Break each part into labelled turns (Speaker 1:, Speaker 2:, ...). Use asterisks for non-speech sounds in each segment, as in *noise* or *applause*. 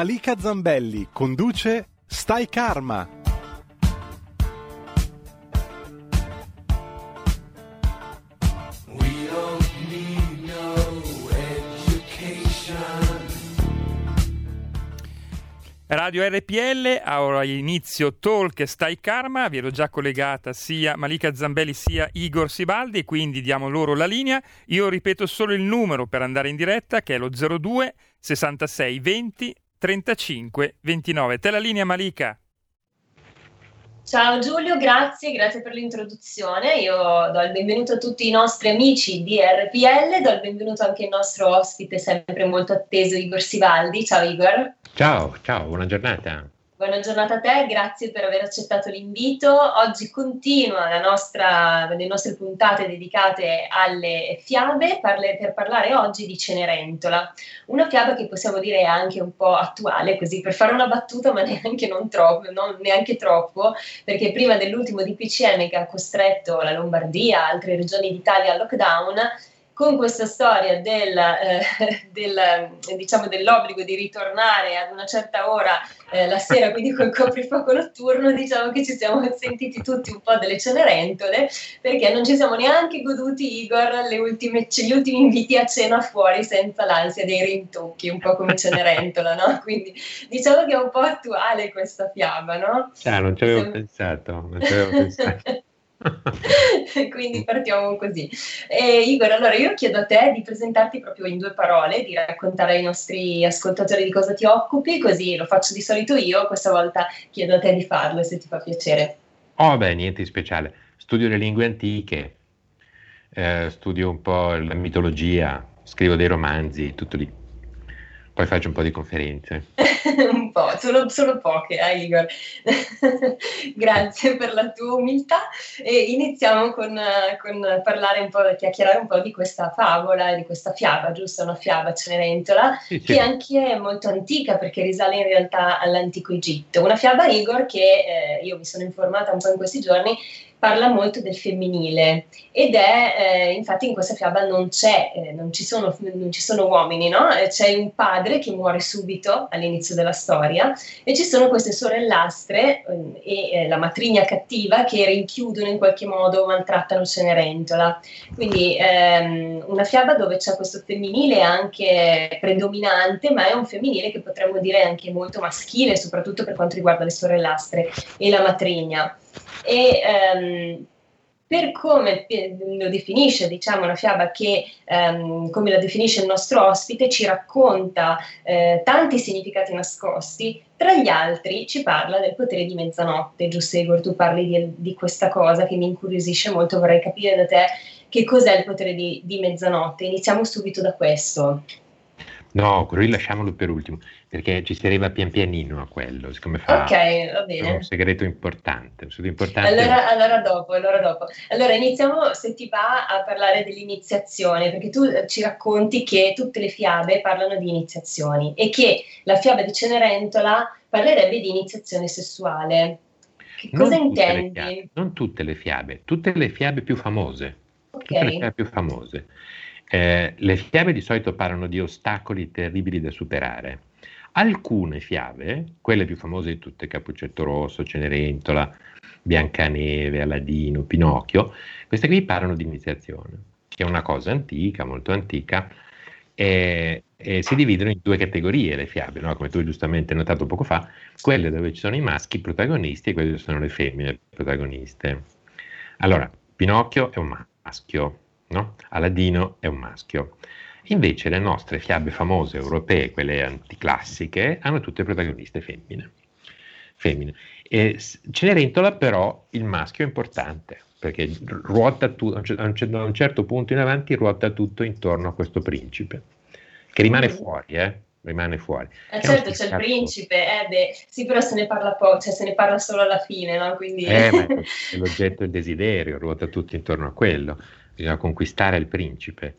Speaker 1: Malika Zambelli conduce Stai Karma.
Speaker 2: Radio RPL ora inizio Talk Stai Karma, vi ero già collegata sia Malika Zambelli sia Igor Sibaldi, quindi diamo loro la linea. Io ripeto solo il numero per andare in diretta che è lo 02 66 20 35 29. Te la linea Malika.
Speaker 3: Ciao Giulio, grazie, grazie per l'introduzione. Io do il benvenuto a tutti i nostri amici di RPL, do il benvenuto anche al nostro ospite sempre molto atteso Igor Sivaldi. Ciao Igor.
Speaker 4: Ciao, ciao, buona giornata.
Speaker 3: Buona giornata a te, grazie per aver accettato l'invito. Oggi continua nostra, le nostre puntate dedicate alle fiabe parle, per parlare oggi di Cenerentola, una fiaba che possiamo dire è anche un po' attuale, così per fare una battuta, ma neanche, troppo, non neanche troppo, perché prima dell'ultimo DPCM che ha costretto la Lombardia e altre regioni d'Italia al lockdown, con questa storia del, eh, *laughs* del, diciamo, dell'obbligo di ritornare ad una certa ora eh, la sera, quindi col coprifuoco notturno, diciamo che ci siamo sentiti tutti un po' delle cenerentole, perché non ci siamo neanche goduti, Igor, ultime, gli ultimi inviti a cena fuori senza l'ansia dei rintocchi, un po' come Cenerentola, no? Quindi diciamo che è un po' attuale questa fiaba, no?
Speaker 4: Ah, non ci avevo Sem- pensato, non ci avevo pensato. *laughs* *laughs*
Speaker 3: Quindi partiamo così. Eh, Igor, allora io chiedo a te di presentarti proprio in due parole, di raccontare ai nostri ascoltatori di cosa ti occupi, così lo faccio di solito io, questa volta chiedo a te di farlo se ti fa piacere.
Speaker 4: Oh, beh, niente di speciale. Studio le lingue antiche, eh, studio un po' la mitologia, scrivo dei romanzi, tutto lì. Poi faccio un po' di conferenze. *laughs*
Speaker 3: un po', solo, solo poche, eh, Igor. *laughs* Grazie per la tua umiltà. E iniziamo con, con, parlare un po', chiacchierare un po' di questa favola, di questa fiaba, giusto? Una fiaba Cenerentola, sì, sì. che anche è molto antica perché risale in realtà all'antico Egitto. Una fiaba, Igor, che eh, io mi sono informata un po' in questi giorni, parla molto del femminile ed è, eh, infatti in questa fiaba non c'è, eh, non, ci sono, non ci sono uomini, no? Eh, c'è un padre che muore subito all'inizio della storia e ci sono queste sorellastre eh, e eh, la matrigna cattiva che rinchiudono in qualche modo, maltrattano Cenerentola. Quindi ehm, una fiaba dove c'è questo femminile anche predominante, ma è un femminile che potremmo dire anche molto maschile, soprattutto per quanto riguarda le sorellastre e la matrigna e ehm, per come lo definisce, diciamo, una fiaba che, ehm, come la definisce il nostro ospite, ci racconta eh, tanti significati nascosti, tra gli altri ci parla del potere di mezzanotte, giusto Igor? Tu parli di, di questa cosa che mi incuriosisce molto, vorrei capire da te che cos'è il potere di, di mezzanotte. Iniziamo subito da questo.
Speaker 4: No, quello lì lasciamolo per ultimo, perché ci si arriva pian pianino a quello, siccome fa
Speaker 3: okay, va bene.
Speaker 4: un segreto importante. Un segreto importante.
Speaker 3: Allora, allora, dopo, allora dopo. Allora iniziamo, se ti va, a parlare dell'iniziazione, perché tu eh, ci racconti che tutte le fiabe parlano di iniziazioni e che la fiaba di Cenerentola parlerebbe di iniziazione sessuale. Che cosa non intendi?
Speaker 4: Fiabe, non tutte le fiabe, tutte le fiabe più famose. Okay. Tutte le fiabe più famose. Eh, le fiabe di solito parlano di ostacoli terribili da superare. Alcune fiabe, quelle più famose di tutte, Capuccetto Rosso, Cenerentola, Biancaneve, Aladino, Pinocchio, queste qui parlano di iniziazione, che è una cosa antica, molto antica, e, e si dividono in due categorie le fiabe, no? come tu giustamente hai notato poco fa, quelle dove ci sono i maschi protagonisti e quelle dove sono le femmine protagoniste. Allora, Pinocchio è un maschio, no? Aladino è un maschio. Invece le nostre fiabe famose europee, quelle anticlassiche, hanno tutte protagoniste femmine. femmine. E Cenerentola però il maschio è importante, perché ruota tu, a un certo punto in avanti ruota tutto intorno a questo principe, che rimane mm. fuori, eh? rimane fuori.
Speaker 3: Eh certo, c'è il principe, eh, beh, sì, però se ne parla poco, cioè se ne parla solo alla fine, no? Quindi...
Speaker 4: Eh, ma *laughs* è l'oggetto del desiderio, ruota tutto intorno a quello, bisogna conquistare il principe.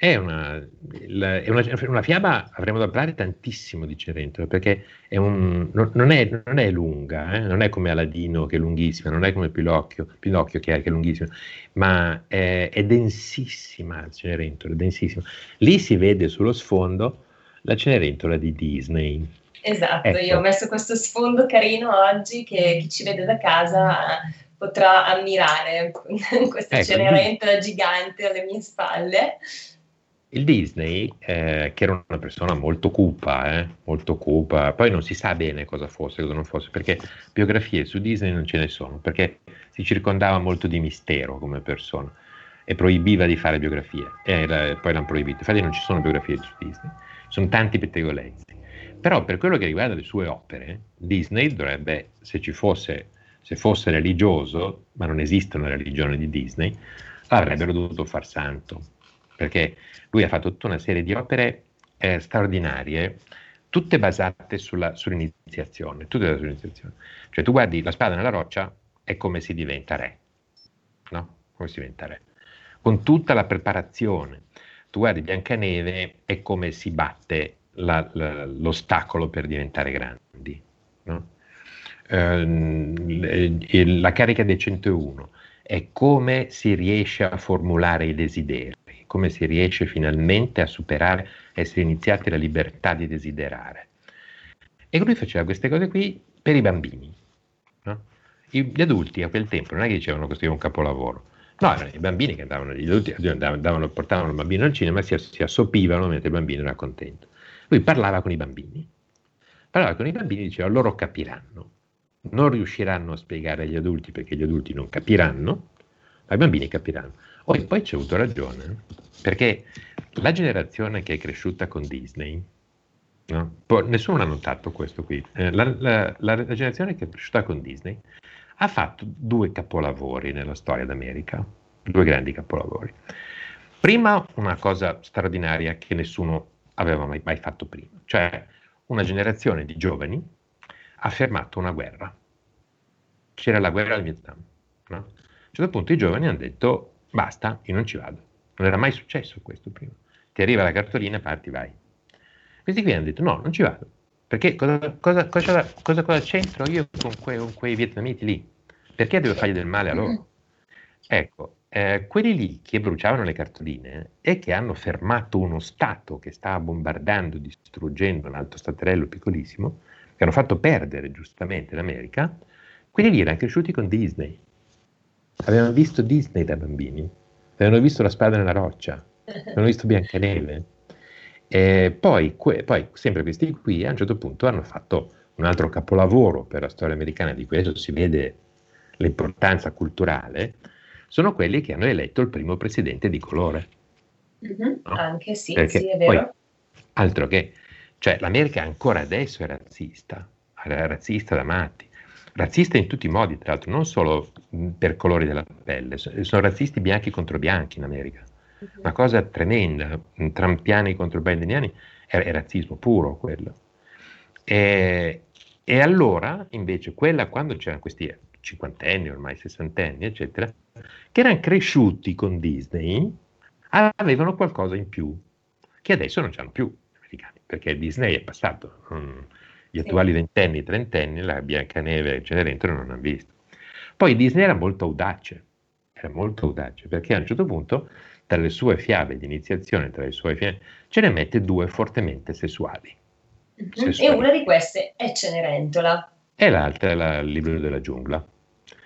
Speaker 4: È una, è una, una fiaba, avremo da parlare tantissimo di Cenerentola, perché è un, non, è, non, è, lunga, eh? non è come Aladino che è lunghissima, non è come Pinocchio, Pinocchio che, è, che è lunghissima, ma è, è densissima Cenerentola, densissima. Lì si vede sullo sfondo la Cenerentola di Disney.
Speaker 3: Esatto, ecco. io ho messo questo sfondo carino oggi che chi ci vede da casa potrà ammirare *laughs* questa ecco, Cenerentola gigante alle mie spalle.
Speaker 4: Il Disney, eh, che era una persona molto cupa, eh, molto cupa, poi non si sa bene cosa fosse, cosa non fosse, perché biografie su Disney non ce ne sono, perché si circondava molto di mistero come persona e proibiva di fare biografie, e poi l'hanno proibito, infatti non ci sono biografie su Disney sono tanti pettegolezzi. Però per quello che riguarda le sue opere, Disney dovrebbe, se ci fosse, se fosse religioso, ma non esiste una religione di Disney, l'avrebbero dovuto far santo, perché lui ha fatto tutta una serie di opere eh, straordinarie, tutte basate sulla, sull'iniziazione, tutte sull'iniziazione. Cioè tu guardi la spada nella roccia, è come si diventa re, no? Come si diventa re. Con tutta la preparazione, tu guardi Biancaneve è come si batte la, la, l'ostacolo per diventare grandi. No? Eh, la carica dei 101 è come si riesce a formulare i desideri, come si riesce finalmente a superare, essere iniziati la libertà di desiderare. E lui faceva queste cose qui per i bambini. No? Gli adulti a quel tempo non è che dicevano è un capolavoro, No, erano i bambini che andavano, gli adulti andavano, portavano il bambino al cinema si, si assopivano mentre il bambino era contento. Lui parlava con i bambini, parlava con i bambini e diceva loro capiranno, non riusciranno a spiegare agli adulti perché gli adulti non capiranno, ma i bambini capiranno. Oh, e poi c'è avuto ragione, perché la generazione che è cresciuta con Disney, no? nessuno ha notato questo qui, eh, la, la, la, la generazione che è cresciuta con Disney ha fatto due capolavori nella storia d'America, due grandi capolavori. Prima una cosa straordinaria che nessuno aveva mai, mai fatto prima, cioè una generazione di giovani ha fermato una guerra. C'era la guerra al Vietnam. No? A un certo punto i giovani hanno detto basta, io non ci vado. Non era mai successo questo prima. Ti arriva la cartolina, parti, vai. Questi qui hanno detto no, non ci vado. Perché cosa, cosa, cosa, cosa c'entro io con, que, con, quei vietnamiti lì? Perché devo fargli del male a loro? Ecco, eh, quelli lì che bruciavano le cartoline e che hanno fermato uno Stato che stava bombardando, distruggendo un altro staterello piccolissimo, che hanno fatto perdere giustamente l'America, quelli lì erano cresciuti con Disney. Avevano visto Disney da bambini, avevano visto la spada nella roccia, avevano visto Biancaneve e poi, que- poi, sempre questi qui, a un certo punto hanno fatto un altro capolavoro per la storia americana, di questo si vede l'importanza culturale, sono quelli che hanno eletto il primo presidente di colore.
Speaker 3: Mm-hmm, no? Anche sì, Perché sì, è vero. Poi,
Speaker 4: altro che, cioè l'America ancora adesso è razzista, razzista da matti, razzista in tutti i modi, tra l'altro, non solo per colori della pelle, sono razzisti bianchi contro bianchi in America. Una cosa tremenda, trampiani contro bideniani, è, è razzismo puro quello. E, e, allora, invece, quella quando c'erano questi cinquantenni, ormai sessantenni, eccetera, che erano cresciuti con Disney, avevano qualcosa in più, che adesso non c'hanno più perché Disney è passato. Gli attuali ventenni, trentenni, la Biancaneve e Cenerentola non hanno visto. Poi Disney era molto audace, era molto audace, perché a un certo punto tra le sue fiabe di iniziazione, tra le sue fiabe, ce ne mette due fortemente sessuali.
Speaker 3: Mm-hmm. sessuali. E una di queste è Cenerentola.
Speaker 4: E l'altra è la, il libro della giungla.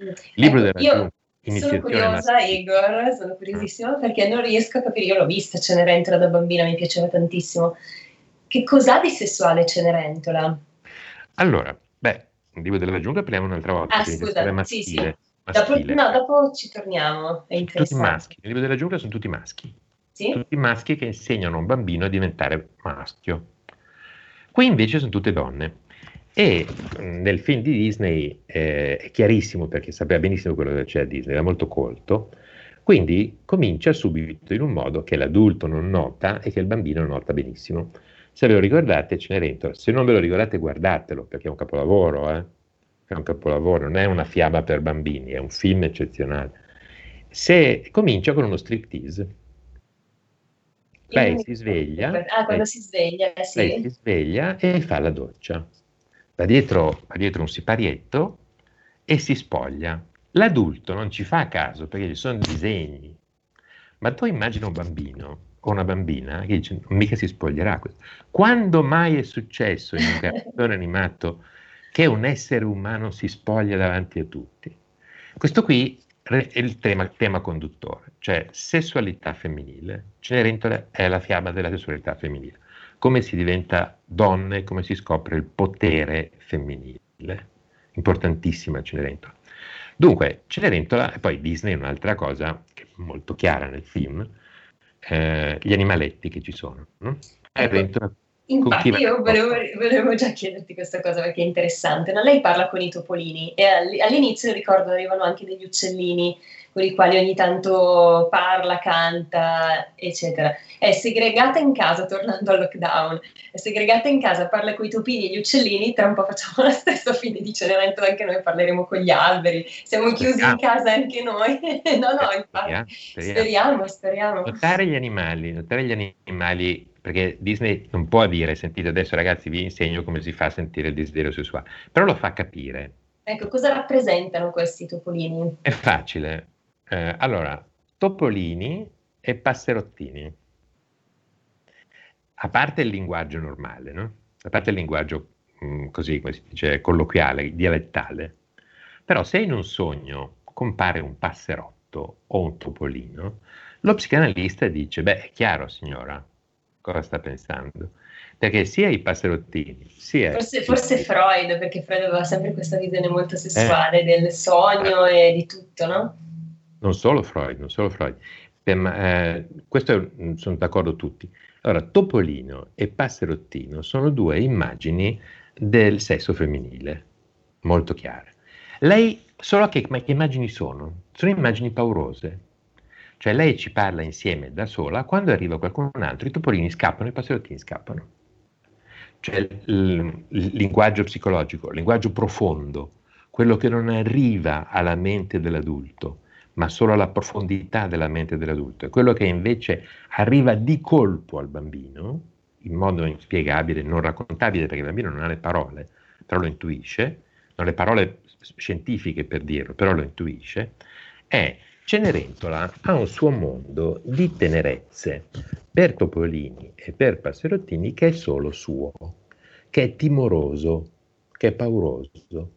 Speaker 4: Mm. Libro
Speaker 3: ecco, della giungla. Sono curiosa. Igor, sono curiosissima perché non riesco a capire. Io l'ho vista Cenerentola da bambina, mi piaceva tantissimo. Che cos'ha di sessuale Cenerentola?
Speaker 4: Allora, beh, il libro della giungla parliamo un'altra volta.
Speaker 3: Ah, scusa, sì, sì. Dopo, no, dopo ci torniamo. È
Speaker 4: tutti maschi. Nel libro della giungla sono tutti maschi.
Speaker 3: Sì?
Speaker 4: Tutti maschi che insegnano a un bambino a diventare maschio. Qui invece sono tutte donne. E mm, nel film di Disney eh, è chiarissimo perché sapeva benissimo quello che c'è a Disney, era molto colto. Quindi comincia subito in un modo che l'adulto non nota e che il bambino nota benissimo. Se ve lo ricordate, Cenerentola, se non ve lo ricordate, guardatelo perché è un capolavoro, eh? È un capolavoro, non è una fiaba per bambini, è un film eccezionale. Se comincia con uno striptease. Lei si sveglia.
Speaker 3: Ah, quando lei, si sveglia, sì.
Speaker 4: Lei si sveglia e fa la doccia. Va dietro, va dietro un siparietto e si spoglia. L'adulto non ci fa caso perché ci sono disegni. Ma tu immagina un bambino o una bambina che dice mica si spoglierà questo. Quando mai è successo in un cartone *laughs* animato che un essere umano si spoglia davanti a tutti? Questo qui è il tema, tema conduttore, cioè sessualità femminile. Cenerentola è la fiaba della sessualità femminile. Come si diventa donne, come si scopre il potere femminile. Importantissima Cenerentola. Dunque, Cenerentola, e poi Disney è un'altra cosa che è molto chiara nel film, eh, gli animaletti che ci sono. No?
Speaker 3: Cenerentola Infatti io volevo, volevo, già chiederti questa cosa perché è interessante. No? Lei parla con i topolini e all'inizio ricordo arrivano anche degli uccellini con i quali ogni tanto parla, canta, eccetera. È segregata in casa, tornando al lockdown, è segregata in casa, parla con i topini e gli uccellini, tra un po' facciamo la stessa fine di Cenerentola anche noi, parleremo con gli alberi, siamo chiusi in casa anche noi. *laughs* no, no, infatti, speriamo, speriamo.
Speaker 4: Notare gli animali, notare gli animali perché Disney non può dire, sentite adesso ragazzi vi insegno come si fa a sentire il desiderio sessuale, però lo fa capire.
Speaker 3: Ecco, cosa rappresentano questi topolini?
Speaker 4: È facile, eh, allora, topolini e passerottini. A parte il linguaggio normale, no? A parte il linguaggio mh, mm, così, come si dice, colloquiale, dialettale. Però se in un sogno compare un passerotto o un topolino, lo psicanalista dice, beh, è chiaro signora, cosa sta pensando? Perché sia i passerottini, sia...
Speaker 3: Forse, forse Freud, perché Freud aveva sempre questa visione molto sessuale eh. del sogno e di tutto, no?
Speaker 4: Non solo Freud, non solo Freud. Per, eh, questo sono d'accordo tutti. Allora, Topolino e Passerottino sono due immagini del sesso femminile, molto chiare. Lei, solo che, ma che immagini sono? Sono immagini paurose. Cioè lei ci parla insieme da sola, quando arriva qualcun altro i topolini scappano i passerottini scappano. Cioè il, il linguaggio psicologico, il linguaggio profondo, quello che non arriva alla mente dell'adulto, ma solo alla profondità della mente dell'adulto. E quello che invece arriva di colpo al bambino, in modo inspiegabile, non raccontabile, perché il bambino non ha le parole, però lo intuisce, non le parole scientifiche per dirlo, però lo intuisce, è Cenerentola ha un suo mondo di tenerezze per Topolini e per Passerottini che è solo suo, che è timoroso, che è pauroso.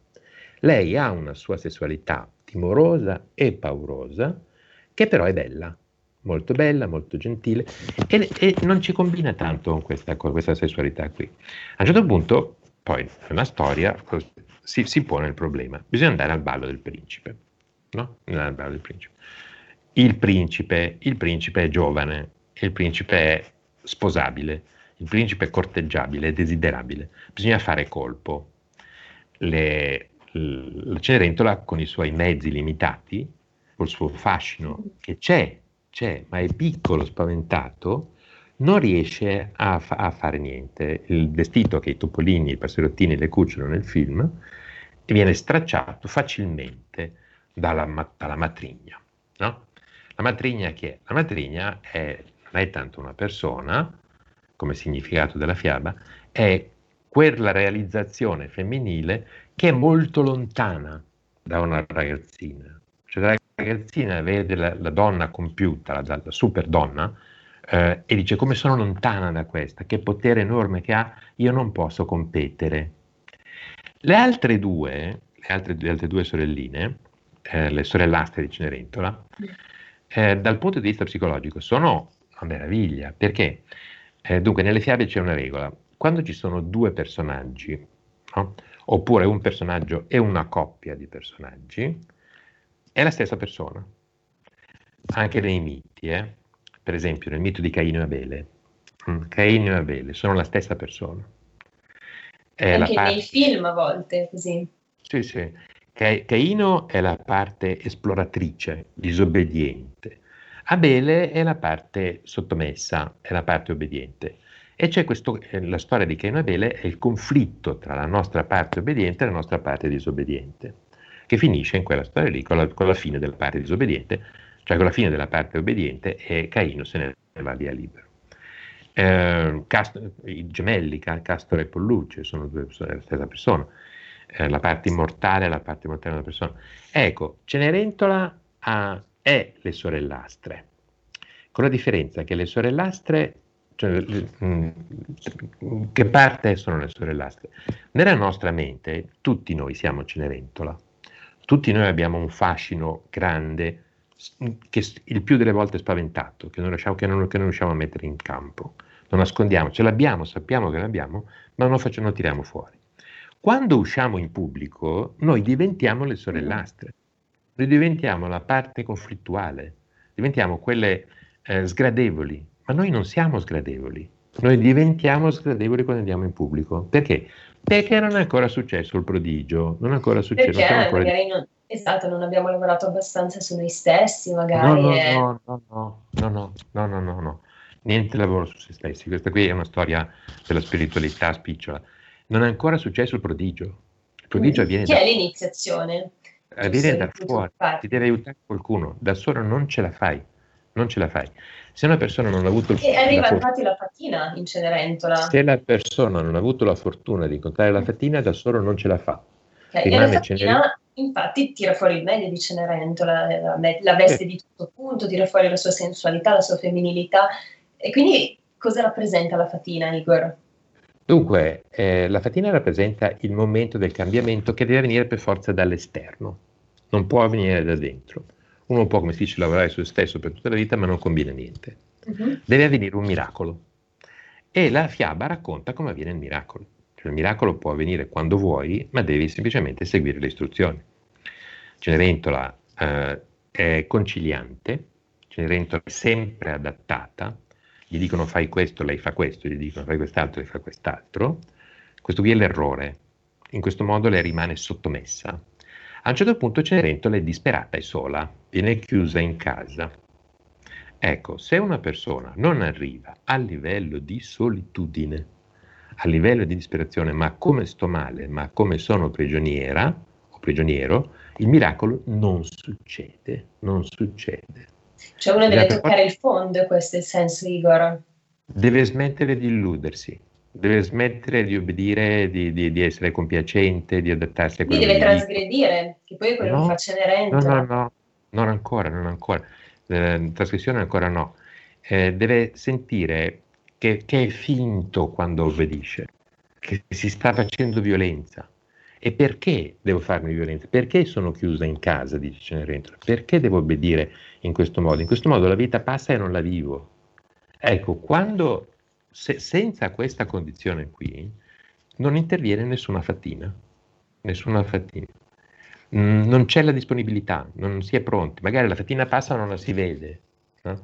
Speaker 4: Lei ha una sua sessualità timorosa e paurosa, che però è bella, molto bella, molto gentile e, e non ci combina tanto con questa, con questa, sessualità qui. A un certo punto, poi, nella storia, si, si pone il problema, bisogna andare al ballo del principe. No? Al ballo del principe. Il principe, il principe è giovane, il principe è sposabile, il principe è corteggiabile, è desiderabile, bisogna fare colpo. Le, la Cenerentola con i suoi mezzi limitati, col suo fascino che c'è, c'è, ma è piccolo, spaventato, non riesce a, fa- a fare niente. Il vestito che i topolini, i passerottini le cucciolo nel film viene stracciato facilmente dalla, dalla matrigna. No? La matrigna chi è? La matrigna è, non è tanto una persona, come significato della fiaba, è quella realizzazione femminile che è molto lontana da una ragazzina. Cioè la ragazzina vede la, la donna compiuta, la, la super donna, eh, e dice come sono lontana da questa, che potere enorme che ha, io non posso competere. Le altre due, le altre, le altre due sorelline, eh, le sorellastre di Cenerentola, eh, dal punto di vista psicologico sono una meraviglia, perché eh, dunque nelle fiabe c'è una regola, quando ci sono due personaggi, no? oppure un personaggio e una coppia di personaggi, è la stessa persona. Anche nei miti, eh? per esempio nel mito di Caino e Abele. Mm, Caino e Abele sono la stessa persona.
Speaker 3: È Anche parte... nei film a volte così.
Speaker 4: Sì, sì. Caino è la parte esploratrice, disobbediente. Abele è la parte sottomessa, è la parte obbediente. E c'è questo, eh, la storia di Caino e Abele è il conflitto tra la nostra parte obbediente e la nostra parte disobbediente, che finisce in quella storia lì con la, con la fine della parte disobbediente, cioè con la fine della parte obbediente e Caino se ne va via libero. Eh, Cast- I gemelli, Castore e Polluce, sono due la stessa persona, eh, la parte immortale la parte immortale della persona. Ecco, Cenerentola ha, è le sorellastre, con la differenza che le sorellastre cioè, mm, che parte sono le sorellastre? Nella nostra mente tutti noi siamo Cenerentola, tutti noi abbiamo un fascino grande che il più delle volte è spaventato, che non riusciamo, che non, che non riusciamo a mettere in campo. Lo nascondiamo, ce l'abbiamo, sappiamo che l'abbiamo, ma non lo facciamo, tiriamo fuori. Quando usciamo in pubblico, noi diventiamo le sorellastre, noi diventiamo la parte conflittuale, diventiamo quelle eh, sgradevoli, ma noi non siamo sgradevoli, noi diventiamo sgradevoli quando andiamo in pubblico. Perché? Perché non è ancora successo il prodigio, non è ancora successo.
Speaker 3: Perché
Speaker 4: ancora...
Speaker 3: magari non, esatto, non abbiamo lavorato abbastanza su noi stessi, magari.
Speaker 4: No, no, no, no, no, no, no, no, no, no, no, niente lavoro su se stessi. Questa qui è una storia della spiritualità spicciola. Non è ancora successo il prodigio. Il prodigio avviene
Speaker 3: che
Speaker 4: da...
Speaker 3: è l'iniziazione.
Speaker 4: Avviene da fuori, ti deve aiutare qualcuno, da solo non ce la fai, non ce la fai. Se una persona non ha avuto il
Speaker 3: E arriva infatti la fatina in Cenerentola.
Speaker 4: Se la persona non ha avuto la fortuna di incontrare la fatina, da solo non ce la fa.
Speaker 3: Okay. E la fatina, Cenerentola... infatti, tira fuori il meglio di Cenerentola, la, la veste eh. di tutto punto, tira fuori la sua sensualità, la sua femminilità. E quindi cosa rappresenta la fatina, Igor?
Speaker 4: Dunque, eh, la fatina rappresenta il momento del cambiamento che deve venire per forza dall'esterno, non può venire da dentro. Uno può, come si dice, lavorare su se stesso per tutta la vita, ma non conviene niente. Uh-huh. Deve avvenire un miracolo. E la fiaba racconta come avviene il miracolo. Cioè, il miracolo può avvenire quando vuoi, ma devi semplicemente seguire le istruzioni. Cenerentola eh, è conciliante, Cenerentola è sempre adattata, gli dicono fai questo, lei fa questo, gli dicono fai quest'altro, lei fa quest'altro. Questo qui è l'errore. In questo modo lei rimane sottomessa. A un certo punto Cenerentola è disperata e sola, viene chiusa in casa. Ecco, se una persona non arriva a livello di solitudine, a livello di disperazione, ma come sto male, ma come sono prigioniera o prigioniero, il miracolo non succede, non succede.
Speaker 3: Cioè uno deve toccare il fondo, questo è il senso, Igor.
Speaker 4: Deve smettere di illudersi, deve smettere di obbedire, di, di, di, essere compiacente, di adattarsi a quello
Speaker 3: che deve trasgredire, che poi è quello
Speaker 4: no,
Speaker 3: che fa Cenerentola.
Speaker 4: No, no, no, non ancora, non ancora. Eh, trasgressione ancora no. Eh, deve sentire che, che, è finto quando obbedisce, che si sta facendo violenza. E perché devo farmi violenza? Perché sono chiusa in casa, dice Cenerentola? Perché devo obbedire in questo modo? In questo modo la vita passa e non la vivo. Ecco, quando se, senza questa condizione qui non interviene nessuna fatina, nessuna fatina. Mm, non c'è la disponibilità, non si è pronti, magari la fatina passa ma non la si vede. No?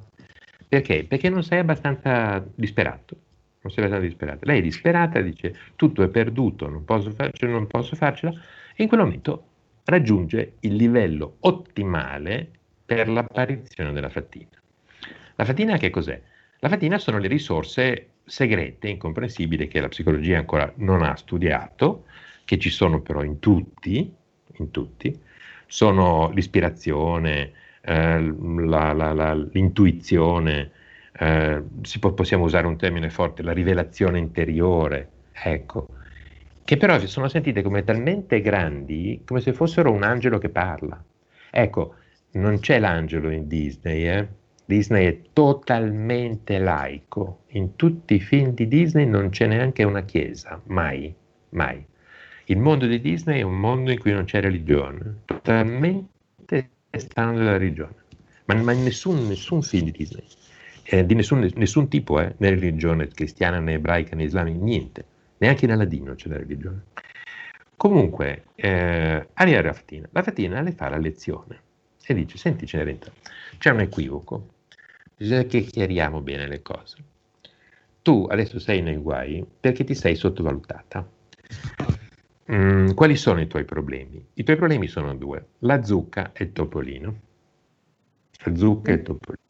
Speaker 4: Perché? Perché non sei abbastanza disperato. Non sei abbastanza disperato. Lei è disperata, dice tutto è perduto, non posso, farcela, non posso farcela, e in quel momento raggiunge il livello ottimale per l'apparizione della fatina. La fatina che cos'è? La fatina sono le risorse segrete, incomprensibili, che la psicologia ancora non ha studiato, che ci sono però in tutti, in tutti sono l'ispirazione, eh, la, la, la, l'intuizione, eh, può, possiamo usare un termine forte, la rivelazione interiore, ecco, che però sono sentite come talmente grandi come se fossero un angelo che parla. Ecco, non c'è l'angelo in Disney, eh? Disney è totalmente laico. In tutti i film di Disney non c'è neanche una chiesa, mai, mai. Il mondo di Disney è un mondo in cui non c'è religione, totalmente strano della religione. Ma, ma nessun, nessun, film di Disney, eh, di nessun, nessun tipo, eh, né religione cristiana, né ebraica, né islamica, niente. Neanche in Aladino c'è la religione. Comunque, eh, arriva la Fatina. Le fa la lezione e dice, senti Cenerentola, c'è un equivoco, bisogna che chiariamo bene le cose. Tu adesso sei nei guai perché ti sei sottovalutata. Mm, quali sono i tuoi problemi? I tuoi problemi sono due, la zucca e il topolino. La zucca e il topolino.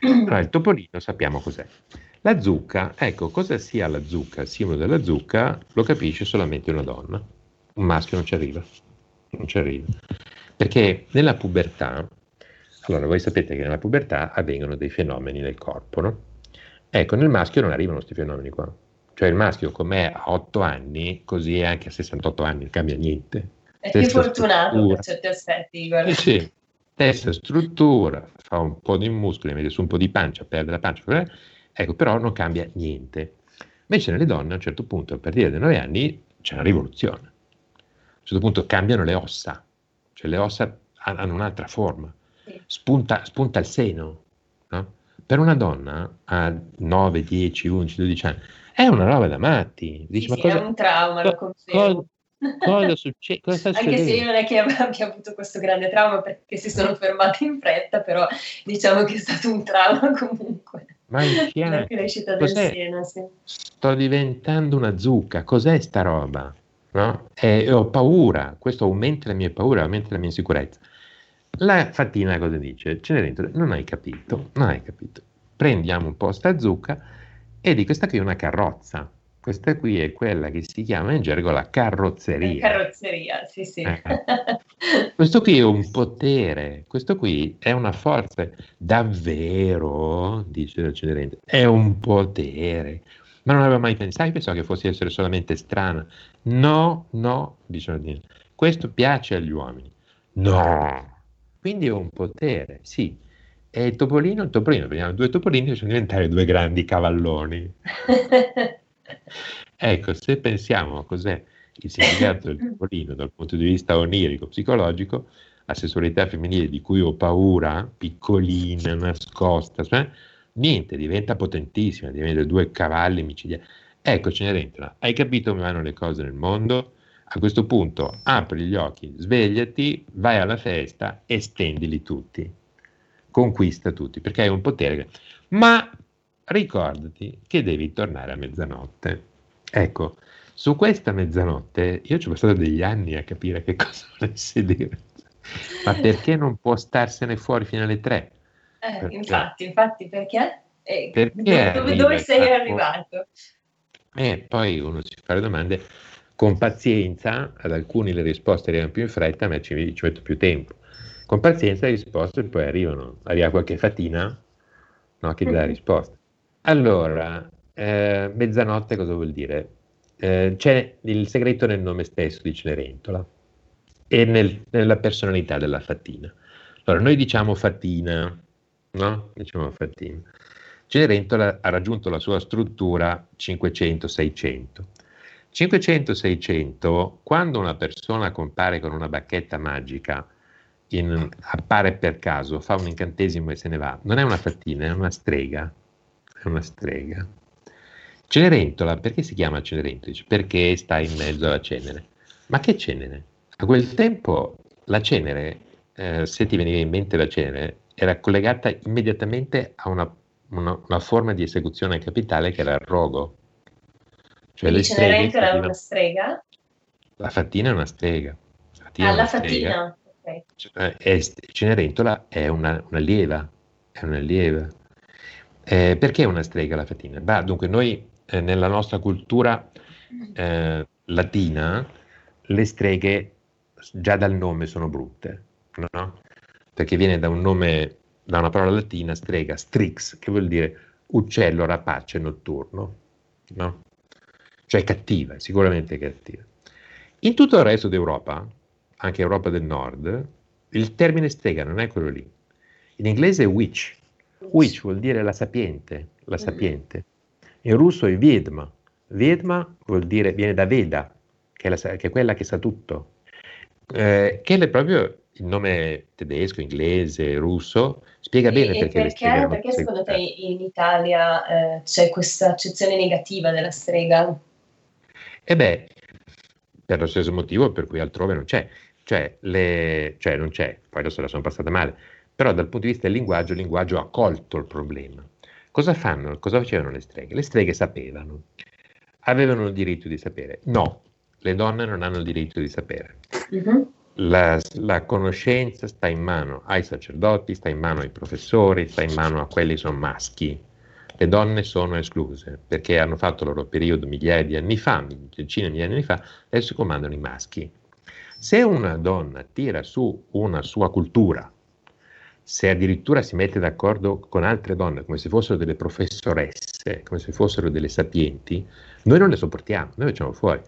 Speaker 4: Allora, il topolino sappiamo cos'è. La zucca, ecco, cosa sia la zucca, il simbolo della zucca, lo capisce solamente una donna. Un maschio non ci arriva. Non ci arriva. Perché nella pubertà, allora voi sapete che nella pubertà avvengono dei fenomeni nel corpo, no? Ecco, nel maschio non arrivano questi fenomeni qua. Cioè il maschio com'è a 8 anni, così è anche a 68 anni, non cambia niente.
Speaker 3: È più fortunato per certi aspetti, guarda.
Speaker 4: Eh sì, stessa struttura, fa un po' di muscoli, mette su un po' di pancia, perde la pancia, ecco, però non cambia niente. Invece nelle donne a un certo punto, a partire dai 9 anni, c'è una rivoluzione. A un certo punto cambiano le ossa, cioè le ossa hanno un'altra forma, spunta, spunta il seno. No? Per una donna a 9, 10, 11, 12 anni è una roba da matti.
Speaker 3: Dici, sì, ma sì, cosa, è un trauma, lo confermo.
Speaker 4: Cosa, succe- cosa
Speaker 3: Anche se io non è che abbia avuto questo grande trauma perché si sono fermati in fretta, però diciamo che è stato un trauma *laughs* comunque.
Speaker 4: Ma in
Speaker 3: La crescita del seno, sì.
Speaker 4: Sto diventando una zucca, cos'è sta roba? No? E ho paura, questo aumenta la mia paura, aumenta la mia insicurezza. La fattina cosa dice? Cenerentola, non hai capito, non hai capito. Prendiamo un po' sta zucca e di questa qui è una carrozza. Questa qui è quella che si chiama in gergo la carrozzeria.
Speaker 3: Carrozzeria, sì, sì. Eh. *laughs*
Speaker 4: Questo qui è un potere, questo qui è una forza. Davvero, dice il Cenerente, è un potere. Ma non aveva mai pensato, pensavo che fosse essere solamente strana. No, no, dice Nadine, questo piace agli uomini. No, quindi è un potere, sì. E il topolino, il topolino, prendiamo due topolini sono diventati due grandi cavalloni. *laughs* ecco, se pensiamo a cos'è il significato del topolino dal punto di vista onirico, psicologico, la sessualità femminile di cui ho paura, piccolina, nascosta, cioè, niente, diventa potentissima, diventa due cavalli micidiali. Ecco, Cenerentola, hai capito come vanno le cose nel mondo? A questo punto apri gli occhi, svegliati, vai alla festa e stendili tutti. Conquista tutti, perché hai un potere. Ma ricordati che devi tornare a mezzanotte. Ecco, su questa mezzanotte io ci ho passato degli anni a capire che *laughs* cosa volesse dire. Ma perché non può starsene fuori fino alle tre?
Speaker 3: Eh, infatti, infatti, perché? Eh, perché dove, dove sei arrivato?
Speaker 4: E eh, poi uno si fa le domande con pazienza, ad alcuni le risposte arrivano più in fretta, a me ci, ci metto più tempo. Con pazienza le risposte poi arrivano, arriva qualche fatina no, che dà la risposta. Allora, eh, mezzanotte cosa vuol dire? Eh, c'è il segreto nel nome stesso di Cenerentola e nel, nella personalità della fattina. Allora, noi diciamo fattina, no? Diciamo fattina. Cenerentola ha raggiunto la sua struttura 500-600. 500-600, quando una persona compare con una bacchetta magica, in, appare per caso, fa un incantesimo e se ne va, non è una fattina, è una strega è una strega. Cenerentola, perché si chiama Cenerentola? Perché sta in mezzo alla cenere. Ma che cenere? A quel tempo la cenere, eh, se ti veniva in mente la cenere, era collegata immediatamente a una, una, una forma di esecuzione capitale che era il rogo.
Speaker 3: Cioè Quindi Cenerentola è una strega?
Speaker 4: La fattina è una strega.
Speaker 3: La fattina ah, la fattina. Okay.
Speaker 4: Cioè, Cenerentola è una, una lieva, è una lieva. Eh, perché una strega la fatina? Bah, dunque, noi eh, nella nostra cultura eh, latina le streghe già dal nome sono brutte, no? Perché viene da un nome, da una parola latina, strega, strix, che vuol dire uccello rapace notturno, no? Cioè cattiva, sicuramente cattiva. In tutto il resto d'Europa, anche Europa del Nord, il termine strega non è quello lì. In inglese è witch, Witch vuol dire la sapiente, la mm. sapiente. In russo è Vedma. Vedma vuol dire, viene da Veda, che è, la, che è quella che sa tutto. Eh, che è proprio il nome tedesco, inglese, russo, spiega bene
Speaker 3: e
Speaker 4: perché,
Speaker 3: perché, perché secondo te in Italia eh, c'è questa accezione negativa della strega?
Speaker 4: E beh, per lo stesso motivo per cui altrove non c'è. Cioè, le, cioè non c'è, poi adesso la sono passata male, però dal punto di vista del linguaggio, il linguaggio ha colto il problema. Cosa fanno? Cosa facevano le streghe? Le streghe sapevano, avevano il diritto di sapere. No, le donne non hanno il diritto di sapere. Uh-huh. La, la, conoscenza sta in mano ai sacerdoti, sta in mano ai professori, sta in mano a quelli che sono maschi. le donne sono escluse perché hanno fatto il loro periodo migliaia di anni fa, decine di anni fa, adesso comandano i maschi. Se una donna tira su una sua cultura, se addirittura si mette d'accordo con altre donne come se fossero delle professoresse, come se fossero delle sapienti, noi non le sopportiamo, noi facciamo fuori.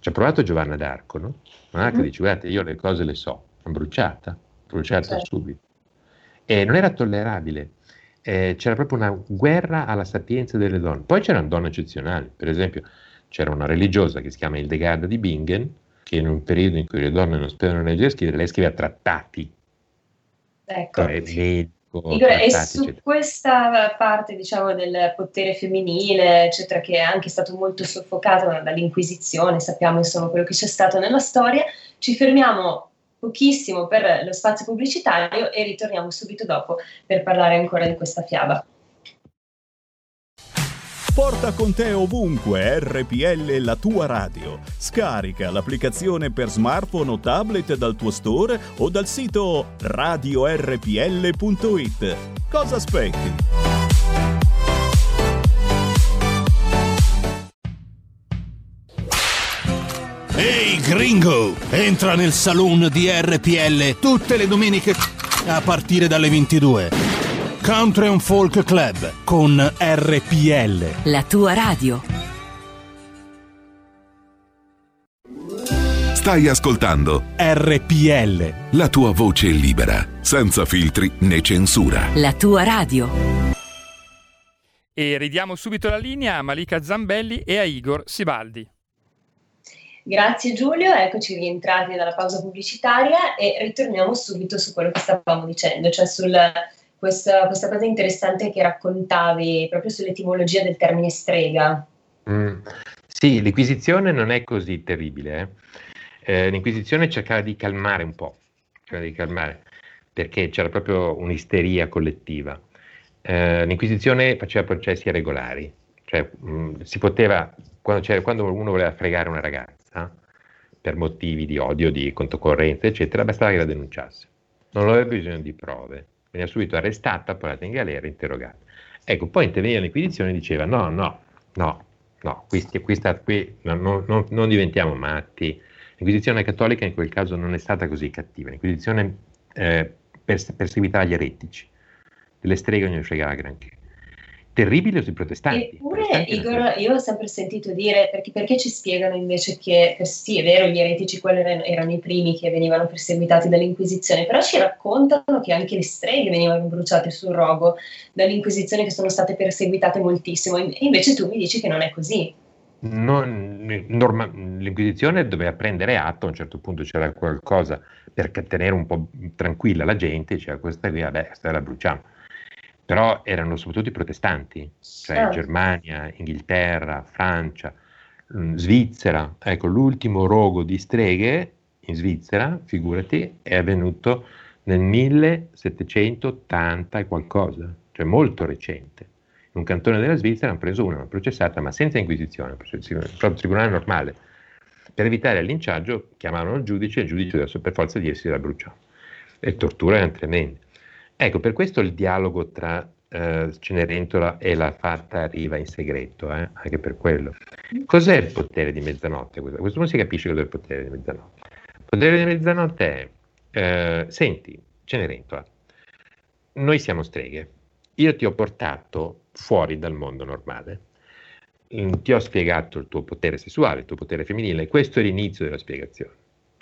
Speaker 4: Ci ha provato Giovanna d'Arco, no? Giovanna mm-hmm. dice, guardate, io le cose le so, l'ho bruciata, bruciata certo. subito. E non era tollerabile eh, c'era proprio una guerra alla sapienza delle donne. Poi c'erano donne eccezionali, per esempio c'era una religiosa che si chiama Hildegarda di Bingen, che in un periodo in cui le donne non sapevano leggere e scrivere, lei scriveva trattati.
Speaker 3: Ecco. Medico, Igor, e su eccetera. questa parte diciamo, del potere femminile, eccetera, che è anche stato molto soffocato dall'Inquisizione, sappiamo insomma quello che c'è stato nella storia, ci fermiamo pochissimo per lo spazio pubblicitario e ritorniamo subito dopo per parlare ancora di questa fiaba.
Speaker 5: Porta con te ovunque RPL la tua radio. Scarica l'applicazione per smartphone o tablet dal tuo store o dal sito radiorpl.it. Cosa aspetti?
Speaker 6: Ehi hey gringo, entra nel saloon di RPL tutte le domeniche a partire dalle 22. Country and Folk Club con RPL.
Speaker 7: La tua radio.
Speaker 8: Stai ascoltando
Speaker 6: RPL.
Speaker 8: La tua voce libera, senza filtri né censura.
Speaker 7: La tua radio.
Speaker 2: E ridiamo subito la linea a Malika Zambelli e a Igor Sibaldi.
Speaker 3: Grazie Giulio, eccoci rientrati dalla pausa pubblicitaria e ritorniamo subito su quello che stavamo dicendo, cioè su questa, questa, cosa interessante che raccontavi proprio sull'etimologia del termine strega.
Speaker 4: Mm. Sì, l'inquisizione non è così terribile. Eh? Eh, l'inquisizione cercava di calmare un po', di calmare, perché c'era proprio un'isteria collettiva. Eh, l'inquisizione faceva processi regolari, cioè mh, mm, si poteva, quando, quando uno voleva fregare una ragazza, per motivi di odio, di controcorrenza, eccetera, bastava che la denunciasse. Non aveva bisogno di prove, veniva subito arrestata, portata in galera, interrogata. Ecco, poi interveniva l'inquisizione e diceva no, no, no, no, qui, qui, sta, qui no, no, non diventiamo matti. L'inquisizione cattolica in quel caso non è stata così cattiva, l'inquisizione eh, perseguitava gli eretici, delle streghe non ne fregava granché terribile sui protestanti.
Speaker 3: Eppure, Igor, io ho sempre sentito dire, perché, perché, ci spiegano invece che, sì, è vero, gli eretici quelli erano, erano, i primi che venivano perseguitati dall'Inquisizione, però ci raccontano che anche le streghe venivano bruciate sul rogo dall'Inquisizione, che sono state perseguitate moltissimo, e invece tu mi dici che non è così.
Speaker 4: Non, norma, L'Inquisizione doveva prendere atto, a un certo punto c'era qualcosa per tenere un po' tranquilla la gente, c'era questa qui, vabbè, questa la bruciamo però erano soprattutto i protestanti, cioè certo. Germania, Inghilterra, Francia, mm, Svizzera. Ecco, l'ultimo rogo di streghe in Svizzera, figurati, è avvenuto nel 1780 e qualcosa, cioè molto recente. In un cantone della Svizzera hanno preso una, hanno processata, ma senza inquisizione, proprio tribunale normale. Per evitare il linciaggio chiamavano il giudice e il giudice adesso per forza di essi la bruciò. E torture erano tremende. Ecco, per questo il dialogo tra eh, Cenerentola e la fatta arriva in segreto, eh? anche per quello. Cos'è il potere di mezzanotte? A questo punto si capisce cos'è il potere di mezzanotte. Il potere di mezzanotte è, eh, senti, Cenerentola, noi siamo streghe, io ti ho portato fuori dal mondo normale, mm, ti ho spiegato il tuo potere sessuale, il tuo potere femminile, questo è l'inizio della spiegazione,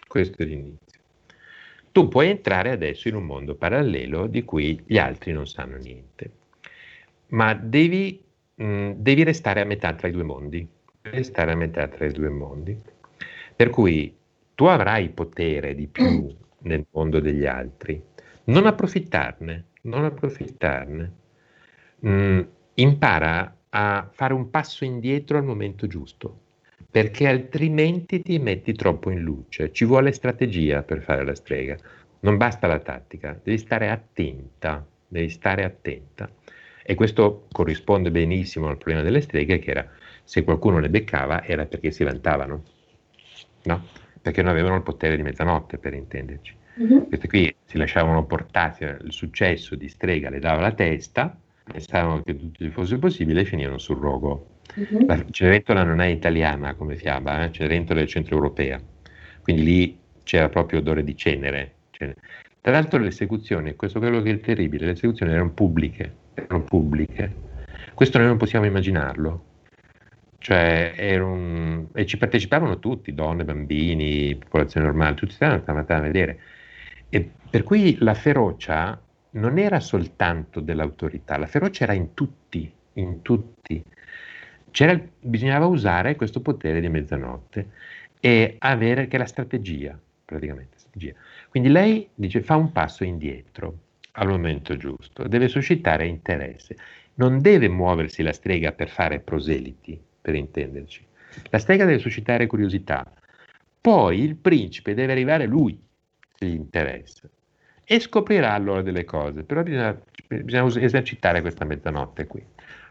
Speaker 4: questo è l'inizio tu puoi entrare adesso in un mondo parallelo di cui gli altri non sanno niente, ma devi, mh, mm, devi restare a metà tra i due mondi, restare a metà tra i due mondi. Per cui tu avrai potere di più *clears throat* nel mondo degli altri, non approfittarne, non approfittarne. Mm, impara a fare un passo indietro al momento giusto, perché altrimenti ti metti troppo in luce. Ci vuole strategia per fare la strega. Non basta la tattica, devi stare attenta, devi stare attenta. E questo corrisponde benissimo al problema delle streghe, che era se qualcuno le beccava era perché si vantavano, no? Perché non avevano il potere di mezzanotte, per intenderci. Mm-hmm. Queste qui si lasciavano portare, il successo di strega le dava la testa, pensavano che tutto fosse possibile e finivano sul rogo. Uh-huh. La Cenerentola non è italiana come fiaba, eh? Cenerentola è centroeuropea, quindi lì c'era proprio odore di cenere. Tra l'altro le esecuzioni, questo è quello che è terribile, le esecuzioni erano pubbliche, erano pubbliche. Questo noi non possiamo immaginarlo. Cioè, un... e ci partecipavano tutti, donne, bambini, popolazione normale, tutti stavano a vedere. E per cui la ferocia non era soltanto dell'autorità, la ferocia era in tutti, in tutti. C'era, bisognava usare questo potere di mezzanotte e avere che la strategia, praticamente. Strategia. Quindi lei dice fa un passo indietro al momento giusto, deve suscitare interesse, non deve muoversi la strega per fare proseliti, per intenderci. La strega deve suscitare curiosità, poi il principe deve arrivare lui, se gli interessa, e scoprirà allora delle cose, però bisogna, bisogna esercitare questa mezzanotte qui.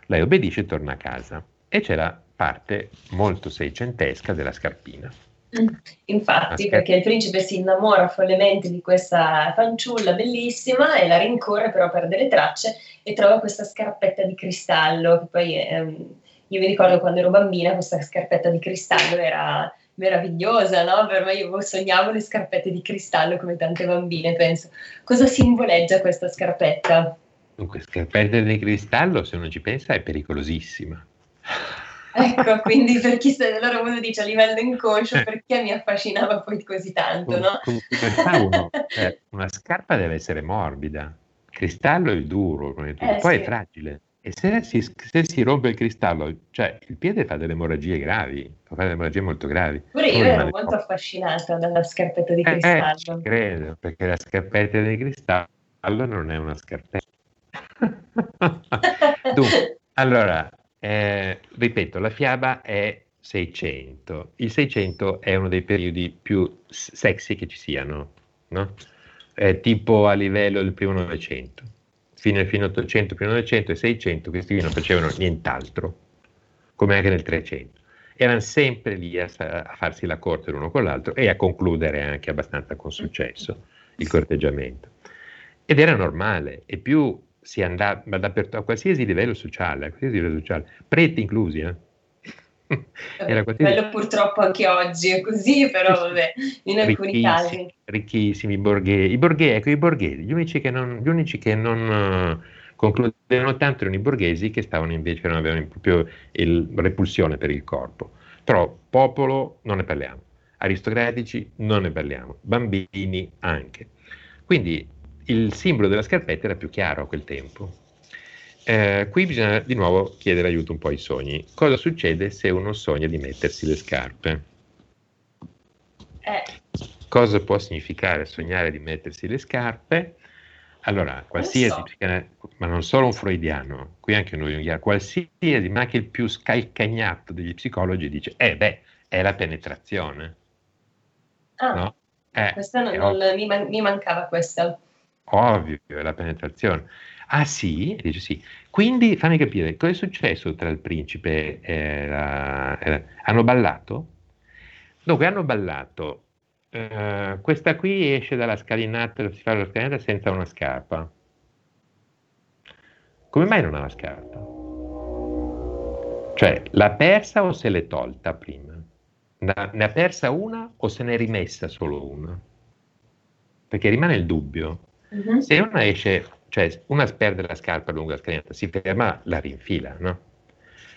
Speaker 4: Lei obbedisce e torna a casa e c'è la parte molto seicentesca della scarpina.
Speaker 3: Mm, infatti, perché il principe si innamora follemente di questa fanciulla bellissima e la rincorre, però perde le tracce e trova questa scarpetta di cristallo. Che poi ehm, io mi ricordo quando ero bambina, questa scarpetta di cristallo era meravigliosa, no? Per me io sognavo le scarpette di cristallo come tante bambine, penso. Cosa simboleggia questa scarpetta?
Speaker 4: Dunque, scarpetta di cristallo, se uno ci pensa, è pericolosissima.
Speaker 3: Ecco, quindi per *laughs* chi se allora uno dice a livello inconscio eh. perché mi affascinava poi così tanto, no?
Speaker 4: Uno, cioè, *laughs* una scarpa deve essere morbida, il cristallo è duro, eh, poi sì. è fragile. E se si, se si, rompe il cristallo, cioè il piede fa delle emorragie gravi, fa delle emorragie molto gravi.
Speaker 3: Pure io ero molto affascinata dalla scarpetta di eh, cristallo.
Speaker 4: Eh, credo, perché la scarpetta di cristallo non è una scarpetta. *laughs* Dunque, allora, eh, ripeto, la fiaba è 600. Il 600 è uno dei periodi più sexy che ci siano, no? È tipo a livello del primo Novecento fine, fine 800, primo 900 e 600 questi qui non facevano nient'altro, come anche nel 300. Erano sempre lì a, a farsi la corte l'uno con l'altro e a concludere anche abbastanza con successo il corteggiamento. Ed era normale, e più si andava dappertutto, a qualsiasi livello sociale, a qualsiasi livello sociale, preti inclusi, eh? *laughs*
Speaker 3: Era Quello purtroppo anche oggi è così, però vabbè, in alcuni casi.
Speaker 4: Ricchissimi borghesi, i borghesi, ecco i borghesi, gli unici che non, gli unici che non uh, concludevano tanto erano i borghesi che stavano invece, non avevano proprio il, repulsione per il corpo. Però popolo non ne parliamo, aristocratici non ne parliamo, bambini anche. Quindi il simbolo della scarpetta era più chiaro a quel tempo. Eh, qui bisogna di nuovo chiedere aiuto un po' ai sogni. Cosa succede se uno sogna di mettersi le scarpe?
Speaker 3: Eh.
Speaker 4: Cosa può significare sognare di mettersi le scarpe? Allora, qualsiasi, so. ma non solo un freudiano, qui anche un jungiano, qualsiasi, ma anche il più scalcagnato degli psicologi dice, eh beh, è la penetrazione.
Speaker 3: Ah, no? eh, questa non, non mi, man- mi mancava questa.
Speaker 4: Ovvio, è la penetrazione. Ah sì? Dice sì. Quindi fammi capire, cosa è successo tra il principe e la... E la... Hanno ballato? Dunque, hanno ballato. Uh, questa qui esce dalla scalinata, si fa la scalinata senza una scarpa. Come mai non ha la scarpa? Cioè, l'ha persa o se l'è tolta prima? Ne ha persa una o se ne è rimessa solo una? Perché rimane il dubbio. Uh-huh. Se una esce cioè una perde la scarpa lungo la scalinata, si ferma, la rinfila, no?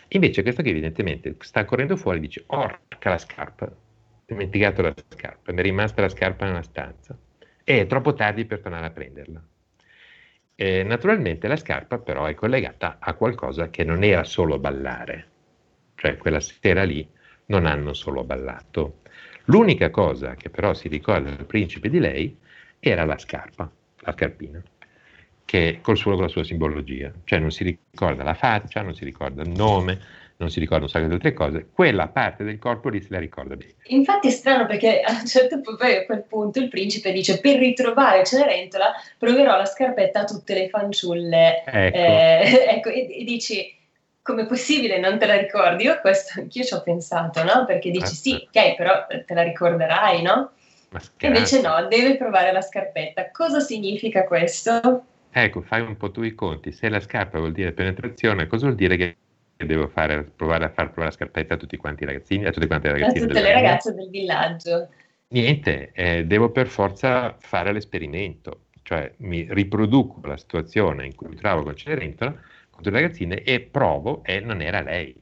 Speaker 4: Invece questo che evidentemente sta correndo fuori dice, orca la scarpa, ho dimenticato la scarpa, mi è rimasta la scarpa nella stanza e è troppo tardi per tornare a prenderla. E, naturalmente la scarpa però è collegata a qualcosa che non era solo ballare, cioè quella sera lì non hanno solo ballato. L'unica cosa che però si ricorda del principe di lei era la scarpa, la scarpina che col suo, con la sua simbologia, cioè non si ricorda la faccia, non si ricorda il nome, non si ricorda un sacco di altre cose, quella parte del corpo lì se la ricorda bene.
Speaker 3: Infatti è strano perché a un certo punto, a quel punto il principe dice per ritrovare Cenerentola proverò la scarpetta a tutte le fanciulle. Ecco, eh, *laughs* ecco e, e, dici come è possibile non te la ricordi? Io questo anch'io ci ho pensato, no? Perché dici sì, ok, però te la ricorderai, no? Invece no, deve provare la scarpetta. Cosa significa questo?
Speaker 4: Ecco, fai un po' tu i conti. Se la scarpa vuol dire penetrazione, cosa vuol dire che devo fare, provare a far provare la scarpetta a tutti quanti i ragazzini, a tutte quante le ragazzine?
Speaker 3: A tutte le ragazze del villaggio.
Speaker 4: Niente, eh, devo per forza fare l'esperimento, cioè mi riproduco la situazione in cui mi trovo con Cenerentola, con le ragazzine e provo e non era lei,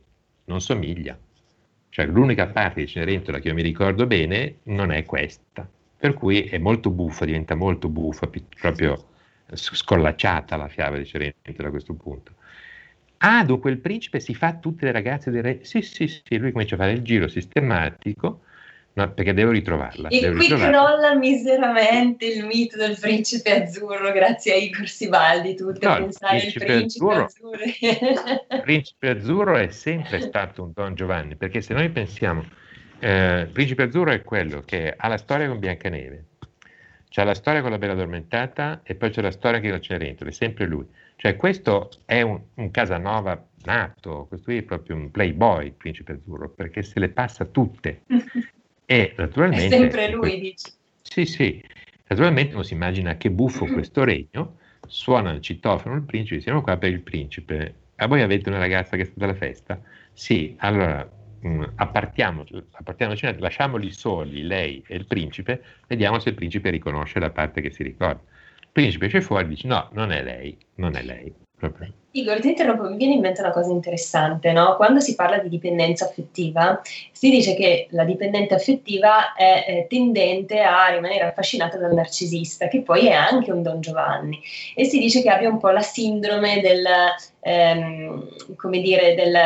Speaker 4: non somiglia. Cioè l'unica parte di Cenerentola che io mi ricordo bene non è questa, per cui è molto buffa, diventa molto buffa, proprio scollacciata la fiaba di Cenerentola a questo punto. Ah, dunque il principe si fa tutte le ragazze del re? Sì, sì, sì, lui comincia a fare il giro sistematico No, perché devo ritrovarla.
Speaker 3: E
Speaker 4: devo
Speaker 3: qui
Speaker 4: ritrovarla.
Speaker 3: crolla miseramente il mito del principe azzurro, grazie a Igor Sibaldi, tutte
Speaker 4: No, il
Speaker 3: pensare al
Speaker 4: principe
Speaker 3: principe
Speaker 4: azzurro-. Il *laughs* principe azzurro è sempre stato un Don Giovanni, perché se noi pensiamo, eh, il principe azzurro è quello che ha la storia con Biancaneve, c'è la storia con la Bella Addormentata e poi c'è la storia che con Cenerentola, è sempre lui. Cioè questo è un, un Casanova nato, questo è proprio un playboy, il principe azzurro, perché se le passa tutte. *laughs* E
Speaker 3: È
Speaker 4: naturalmente...
Speaker 3: sempre lui, dici.
Speaker 4: Sì, sì. Naturalmente uno si immagina che buffo questo regno, suona il citofono il principe, siamo qua per il principe. A voi avete una ragazza che è stata alla festa? Sì, allora mh, appartiamo, appartiamoci, lasciamoli soli, lei e il principe, vediamo se il principe riconosce la parte che si ricorda. Il principe esce fuori e dice no, non è lei, non è lei. Proprio.
Speaker 3: Igor, ti interrompo, mi viene in mente una cosa interessante, no? Quando si parla di dipendenza affettiva, si dice che la dipendente affettiva è eh, tendente a rimanere affascinata dal narcisista, che poi è anche un Don Giovanni, e si dice che abbia un po' la sindrome del, ehm, come dire, del,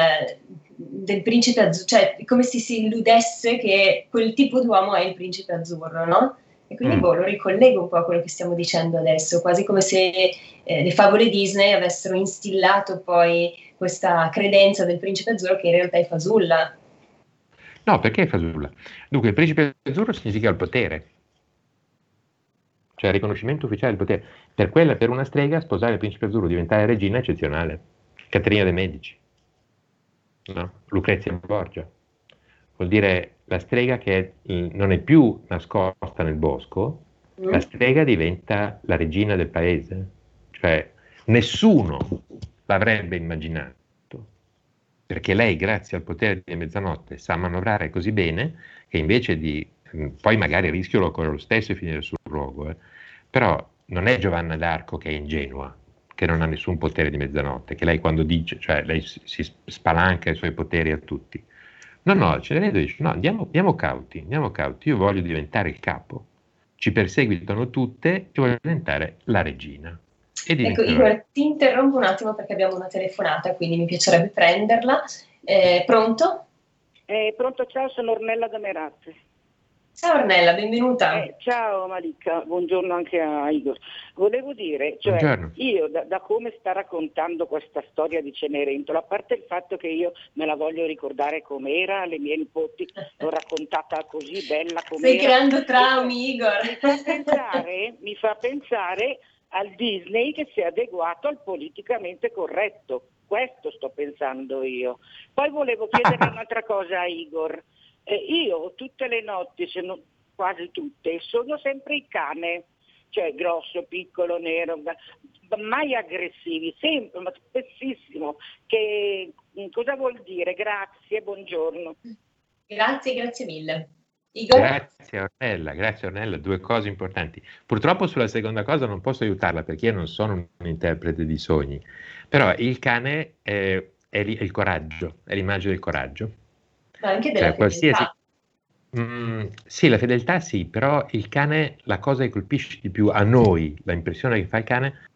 Speaker 3: del principe azzurro, cioè come se si illudesse che quel tipo d'uomo è il principe azzurro, no? E quindi
Speaker 4: Mm.
Speaker 3: boh, lo ricollego un po' a quello che stiamo dicendo adesso, quasi come se eh, le favole Disney avessero instillato poi questa credenza del principe azzurro che in realtà è fasulla.
Speaker 4: No, perché è fasulla? Dunque, il principe azzurro significa il potere, cioè il riconoscimento ufficiale del potere. Per, quella, per una strega, sposare il principe azzurro, diventare regina è eccezionale. Caterina de' Medici, no? Lucrezia Borgia. Vuol dire la strega che è- non è più nascosta nel bosco,
Speaker 3: Mm?
Speaker 4: la strega diventa la regina del paese. Cioè, nessuno l'avrebbe immaginato, perché lei, grazie al potere di mezzanotte, sa manovrare così bene che invece di, mh, poi magari il rischio lo corre lo stesso e finire sul rogo, eh, però non è Giovanna d'Arco che è ingenua, che non ha nessun potere di mezzanotte, che lei quando dice, cioè lei si, si spalanca i suoi poteri a tutti. No, no, Cenerentola dice, no, andiamo, andiamo cauti, andiamo cauti, io voglio diventare il capo, ci perseguitano tutte, io voglio diventare la regina. E
Speaker 3: Ecco, Igor, ti interrompo un attimo perché abbiamo una telefonata, quindi mi piacerebbe prenderla. Eh, pronto?
Speaker 7: Eh, pronto, ciao, sono Ornella da Merazze.
Speaker 3: Ciao Ornella, benvenuta.
Speaker 7: Eh, ciao Malika, buongiorno anche a Igor. Volevo dire, cioè,
Speaker 4: Buongiorno.
Speaker 7: io da, da come sta raccontando questa storia di Cenerentola, a parte il fatto che io me la voglio ricordare com'era, alle mie nipoti l'ho raccontata così bella
Speaker 3: Stai
Speaker 7: com'era.
Speaker 3: creando traumi, Igor.
Speaker 7: Mi fa pensare, mi fa pensare al Disney che si è adeguato al politicamente corretto. Questo sto pensando io. Poi volevo chiedere *laughs* un'altra cosa a Igor. Eh, io tutte le notti, se non quasi tutte, sono sempre il cane, cioè grosso, piccolo, nero, ma- ma mai aggressivi, sempre, ma spessissimo. Che, mm, cosa vuol dire? Grazie, buongiorno.
Speaker 3: Grazie, grazie mille. Igor?
Speaker 4: Grazie Ornella, grazie Ornella, due cose importanti. Purtroppo sulla seconda cosa non posso aiutarla perché io non sono un interprete di sogni, però il cane è, è è il coraggio, è l'immagine del coraggio.
Speaker 3: Ma anche della
Speaker 4: Cioè, qualsiasi-. Mm, sì, la fedeltà sì, però il cane, la cosa che colpisce di più a noi, la impressione che fa il cane,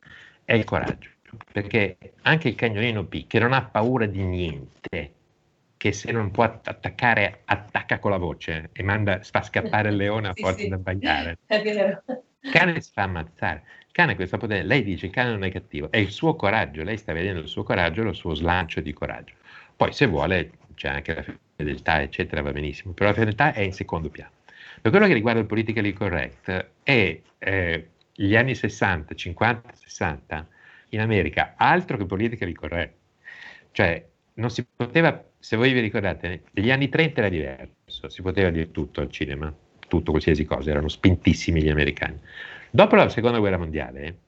Speaker 4: è il coraggio. Perché anche il cagnolino P, che non ha paura di niente, che se non può att- attaccare, attacca con la voce e manda, fa scappare il leone a *laughs*
Speaker 3: Sì,
Speaker 4: forza
Speaker 3: sì.
Speaker 4: di abbaiare. *laughs*
Speaker 3: È vero.
Speaker 4: Il cane si fa ammazzare. Il cane questo potere. Lei dice il cane non è cattivo, è il suo coraggio. Lei sta vedendo il suo coraggio, lo suo slancio di coraggio. Poi, se vuole, c'è anche la fedeltà, eccetera, va benissimo. Però la fedeltà è in secondo piano. Per quello che riguarda il politically correct, è eh, gli anni 60, 50, 60 in America, altro che politically correct. Cioè, non si poteva, se voi vi ricordate, negli anni 30 era diverso, si poteva dire tutto al cinema, tutto, qualsiasi cosa, erano spintissimi gli americani. Dopo la seconda guerra mondiale,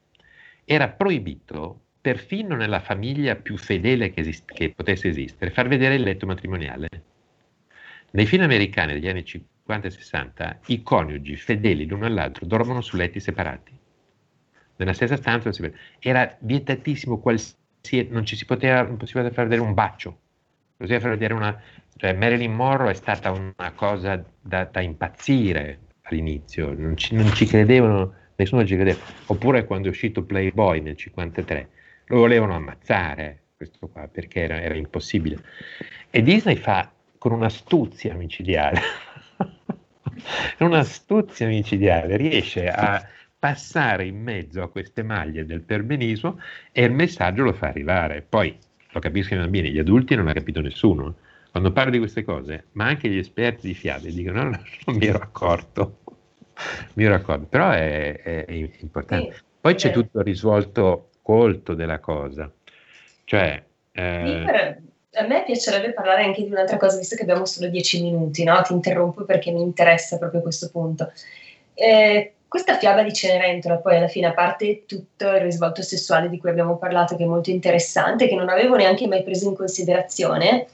Speaker 4: era proibito perfino nella famiglia più fedele che, esist- che potesse esistere far vedere il letto matrimoniale. Nei film americani degli anni 50 e 60 i coniugi fedeli l'uno all'altro dormono su letti separati. Nella stessa stanza era vietatissimo qualsiasi non ci si poteva, non si poteva far vedere un bacio, poteva far vedere una, cioè Marilyn Monroe è stata una cosa da, da impazzire all'inizio, non ci, non ci, credevano, nessuno ci credeva. Oppure quando è uscito Playboy nel 53, lo volevano ammazzare questo qua perché era, era impossibile. E Disney fa con un'astuzia micidiale, un'astuzia micidiale, riesce a passare in mezzo a queste maglie del perbenismo e il messaggio lo fa arrivare. Poi lo capiscono i bambini, gli adulti non ha capito nessuno. Quando parlo di queste cose, ma anche gli esperti di fiabe dicono no, no, non mi ero accorto, mi ero accorto, però è, è, è importante. Sì, Poi c'è tutto il risvolto colto della cosa, cioè...
Speaker 3: Eh, a me piacerebbe parlare anche di un'altra cosa, visto che abbiamo solo dieci minuti, no? ti interrompo perché mi interessa proprio questo punto. Eh, questa fiaba di Cenerentola, poi alla fine, a parte tutto il risvolto sessuale di cui abbiamo parlato, che è molto interessante, che non avevo neanche mai preso in considerazione,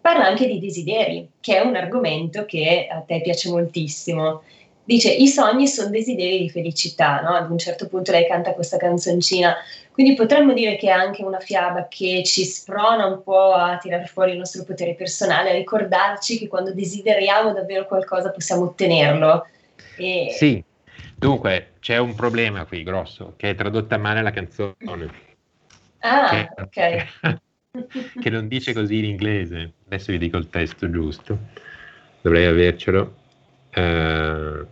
Speaker 3: parla anche di desideri, che è un argomento che a te piace moltissimo. Dice, i sogni sono desideri di felicità, no? Ad un certo punto lei canta questa canzoncina, quindi potremmo dire che è anche una fiaba che ci sprona un po' a tirar fuori il nostro potere personale, a ricordarci che quando desideriamo davvero qualcosa possiamo ottenerlo.
Speaker 4: E... Sì, dunque c'è un problema qui grosso, che è tradotta male la canzone.
Speaker 3: Ah, che... ok. *laughs*
Speaker 4: che non dice così in inglese. Adesso vi dico il testo giusto, dovrei avercelo. Uh,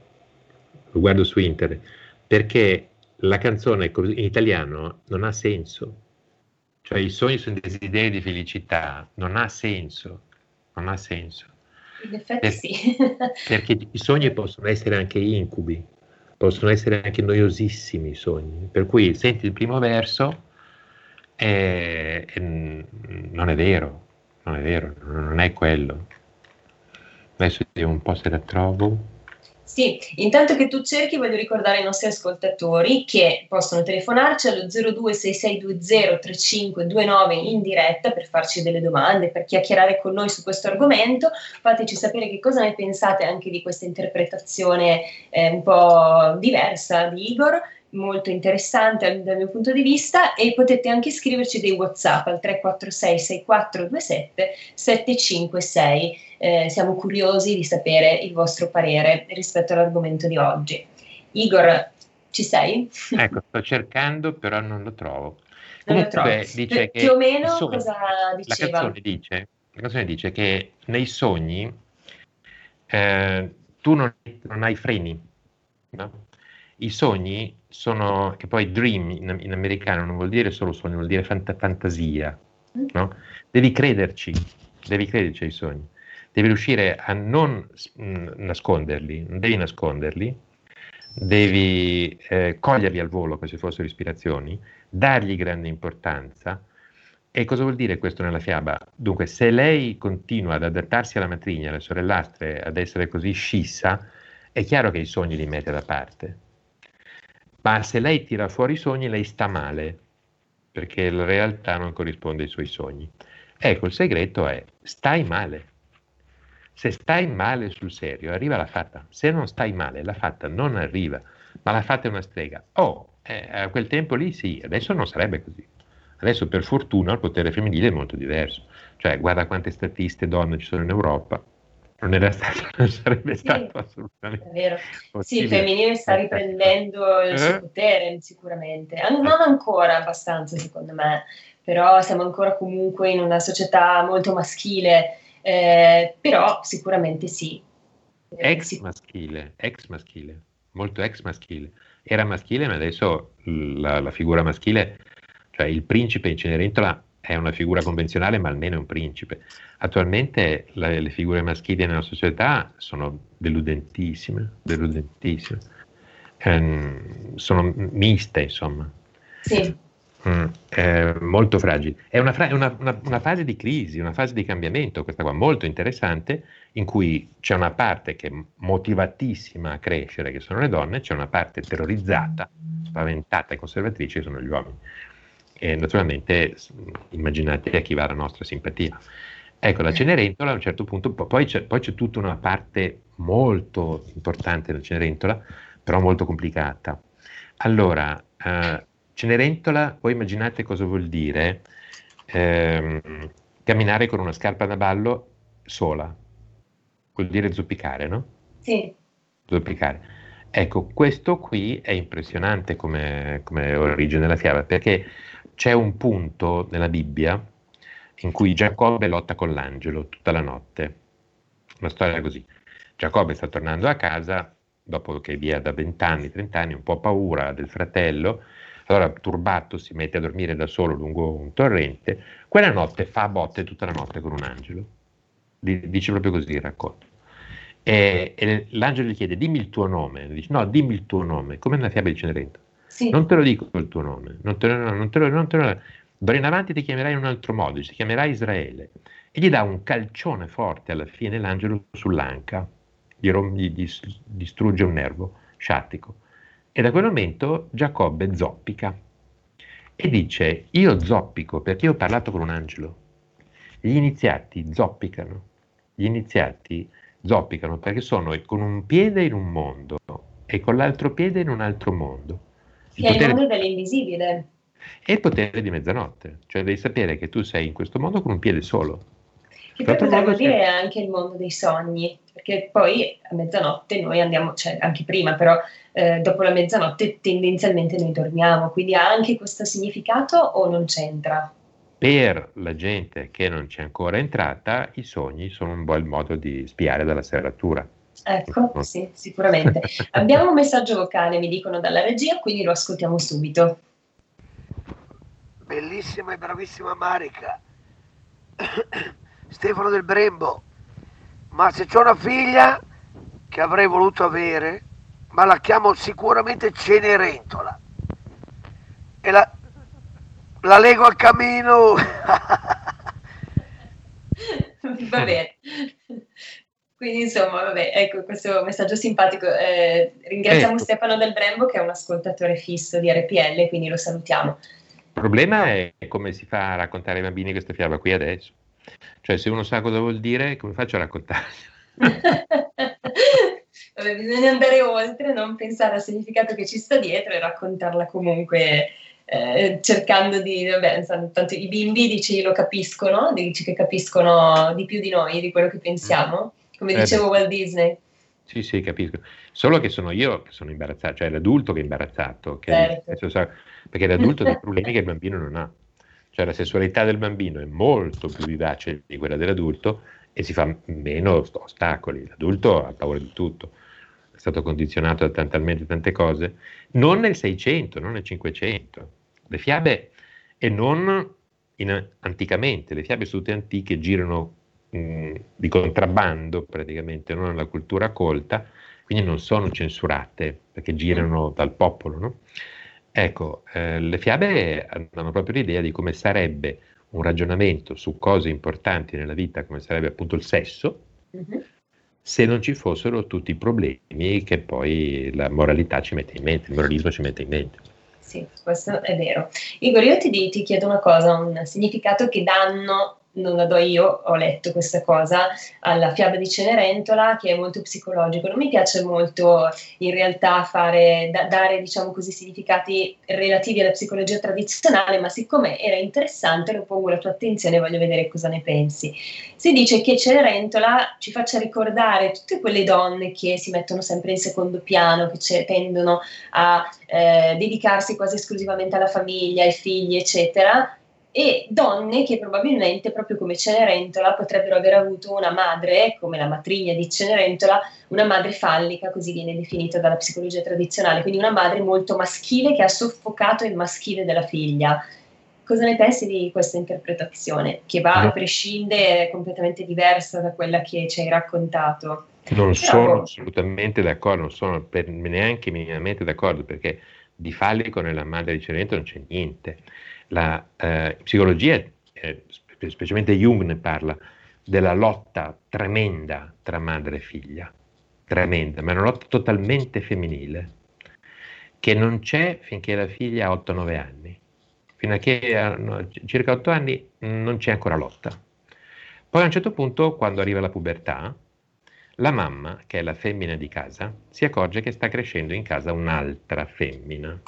Speaker 4: lo guardo su internet perché la canzone in italiano non ha senso. Cioè i sogni sono desideri di felicità, non ha senso, non ha senso.
Speaker 3: In effetti per, sì. *laughs*
Speaker 4: perché i sogni possono essere anche incubi, possono essere anche noiosissimi i sogni. Per cui senti il primo verso e, e non è vero, non è vero, non è quello. Adesso vediamo un po' se la trovo.
Speaker 3: Sì, intanto che tu cerchi voglio ricordare ai nostri ascoltatori che possono telefonarci allo 0266203529 in diretta per farci delle domande, per chiacchierare con noi su questo argomento. Fateci sapere che cosa ne pensate anche di questa interpretazione eh, un po' diversa di Igor molto interessante dal mio punto di vista e potete anche scriverci dei whatsapp al 346 6427 756 eh, siamo curiosi di sapere il vostro parere rispetto all'argomento di oggi Igor ci sei?
Speaker 4: ecco sto cercando però non lo trovo
Speaker 3: non Comunque, lo dice che più o meno sogni, cosa diceva?
Speaker 4: La canzone dice, la canzone dice che nei sogni eh, tu non, non hai freni no? I sogni sono, che poi dream in, in, americano non vuol dire solo sogno, vuol dire fant- fantasia, no? Devi crederci, devi crederci ai sogni, devi riuscire a non mh, nasconderli, non devi nasconderli, devi eh, coglierli al volo come se fossero ispirazioni, dargli grande importanza. E cosa vuol dire questo nella fiaba? Dunque, se lei continua ad adattarsi alla matrigna, alle sorellastre, ad essere così scissa, è chiaro che i sogni li mette da parte ma se lei tira fuori i sogni lei sta male, perché la realtà non corrisponde ai suoi sogni. Ecco, il segreto è stai male. Se stai male sul serio, arriva la fatta. Se non stai male, la fatta non arriva, ma la fatta è una strega. Oh, eh, a quel tempo lì sì, adesso non sarebbe così. Adesso per fortuna il potere femminile è molto diverso. Cioè, guarda quante statiste donne ci sono in Europa, non, era stato, *laughs* non sarebbe sì, stato assolutamente. È vero.
Speaker 3: Sì, il femminile sta riprendendo il suo eh? potere sicuramente, non ancora abbastanza secondo me, però siamo ancora comunque in una società molto maschile, eh, però sicuramente sì.
Speaker 4: Ex sì. maschile, ex maschile, molto ex maschile. Era maschile, ma adesso la, la figura maschile, cioè il principe in Cenerentola è una figura convenzionale, ma almeno è un principe. Attualmente le, le figure maschili nella società sono deludentissime, deludentissime. Ehm, sono miste, insomma.
Speaker 3: Sì.
Speaker 4: Mm, eh, molto fragili. È una, fra- una, una, una, fase di crisi, una fase di cambiamento, questa qua molto interessante, in cui c'è una parte che è motivatissima a crescere, che sono le donne, c'è una parte terrorizzata spaventata e conservatrice sono gli uomini. E naturalmente immaginate a chi va la nostra simpatia. Ecco, la Cenerentola a un certo punto, poi c'è, poi c'è tutta una parte molto importante della Cenerentola, però molto complicata. Allora, eh, Cenerentola, voi immaginate cosa vuol dire ehm, camminare con una scarpa da ballo sola, vuol dire zoppicare, no?
Speaker 3: Sì.
Speaker 4: Zoppicare. Ecco, questo qui è impressionante come, come origine della fiaba, perché c'è un punto nella Bibbia in cui Giacobbe lotta con l'angelo tutta la notte. Una storia così. Giacobbe sta tornando a casa, dopo che è via da 20 anni, 30 anni, un po' paura del fratello, allora turbato si mette a dormire da solo lungo un torrente, quella notte fa botte tutta la notte con un angelo. Dice proprio così il racconto. E, e, l'angelo gli chiede dimmi il tuo nome, dice no dimmi il tuo nome, come nella fiaba di Cenerentola. Sì. Non te lo dico il tuo nome, non te lo, non te lo, non te in avanti ti chiamerai in un altro modo, si chiamerà Israele. E gli dà un calcione forte alla fine l'angelo sull'anca, gli, gli, gli distrugge un nervo sciattico. E da quel momento Giacobbe zoppica e dice io zoppico perché ho parlato con un angelo. Gli iniziati zoppicano, gli iniziati zoppicano perché sono con un piede in un mondo e con l'altro piede in un altro mondo.
Speaker 3: Il che è il mondo dell'invisibile.
Speaker 4: E il potere di mezzanotte, cioè devi sapere che tu sei in questo mondo con un piede solo.
Speaker 3: Che poi potremmo dire è anche il mondo dei sogni, perché poi a mezzanotte noi andiamo, cioè anche prima, però eh, dopo la mezzanotte tendenzialmente noi dormiamo, quindi ha anche questo significato o non c'entra?
Speaker 4: per la gente che non c'è ancora entrata, i sogni sono un bel modo di spiare dalla serratura.
Speaker 3: Ecco, sì, sicuramente. Abbiamo un messaggio vocale, mi dicono dalla regia, quindi lo ascoltiamo subito.
Speaker 9: Bellissima e bravissima Marica. *coughs* Stefano del Brembo. Ma se c'ho una figlia che avrei voluto avere, ma la chiamo sicuramente Cenerentola. E la, la lego al camino. *laughs*
Speaker 3: Va bene. Quindi insomma, vabbè, ecco questo messaggio simpatico. Eh, ringraziamo ecco. Stefano Del Brembo che è un ascoltatore fisso di RPL, quindi lo salutiamo.
Speaker 4: Il problema è come si fa a raccontare ai bambini questa fiaba qui adesso. Cioè, se uno sa cosa vuol dire, come faccio a raccontarlo? *laughs*
Speaker 3: Vabbè, bisogna andare oltre, non pensare al significato che ci sta dietro e raccontarla comunque eh, cercando di, vabbè, tanto i bimbi dici lo capiscono, dici che capiscono di più di noi, di quello che pensiamo, come eh dicevo. Walt Disney.
Speaker 4: Sì, sì, capisco. Solo che sono io che sono imbarazzato, cioè l'adulto che è imbarazzato, che certo. perché l'adulto ha dei problemi che il bambino non ha. Cioè la sessualità del bambino è molto più vivace di quella dell'adulto e si fa meno ostacoli. L'adulto ha paura di tutto è stato condizionato da talmente tante cose, non nel 600, non nel 500. Le fiabe, e non in, anticamente, le fiabe sono tutte antiche, girano mh, mm, di contrabbando praticamente, non nella cultura colta, quindi non sono censurate perché girano dal popolo. No? Ecco, eh, le fiabe hanno proprio l'idea di come sarebbe un ragionamento su cose importanti nella vita, come sarebbe appunto il sesso, mm-hmm se non ci fossero tutti i problemi che poi la moralità ci mette in mente, il moralismo ci mette in mente.
Speaker 3: Sì, questo è vero. Igor, io ti, ti chiedo una cosa, un significato che danno non la do io, ho letto questa cosa, alla fiaba di Cenerentola che è molto psicologico. Non mi piace molto in realtà fare, da, dare diciamo così significati relativi alla psicologia tradizionale, ma siccome era interessante lo pongo alla tua attenzione e voglio vedere cosa ne pensi. Si dice che Cenerentola ci faccia ricordare tutte quelle donne che si mettono sempre in secondo piano, che tendono a eh, dedicarsi quasi esclusivamente alla famiglia, ai figli, eccetera, e donne che probabilmente, proprio come Cenerentola, potrebbero aver avuto una madre, come la matrigna di Cenerentola, una madre fallica, così viene definita dalla psicologia tradizionale, quindi una madre molto maschile che ha soffocato il maschile della figlia. Cosa ne pensi di questa interpretazione, che va a prescindere, è completamente diversa da quella che ci hai raccontato?
Speaker 4: Non Però, sono assolutamente d'accordo, non sono neanche minimamente d'accordo, perché di fallico nella madre di Cenerentola non c'è niente la eh, psicologia, eh, specialmente Jung ne parla, della lotta tremenda tra madre e figlia, tremenda, ma è una lotta totalmente femminile. che non c'è finché la figlia ha 8-9 anni. Fino a che ha circa 8 anni non c'è ancora lotta. Poi a un certo punto, quando arriva la pubertà, la mamma, che è la femmina di casa, si accorge che sta crescendo in casa un'altra femmina,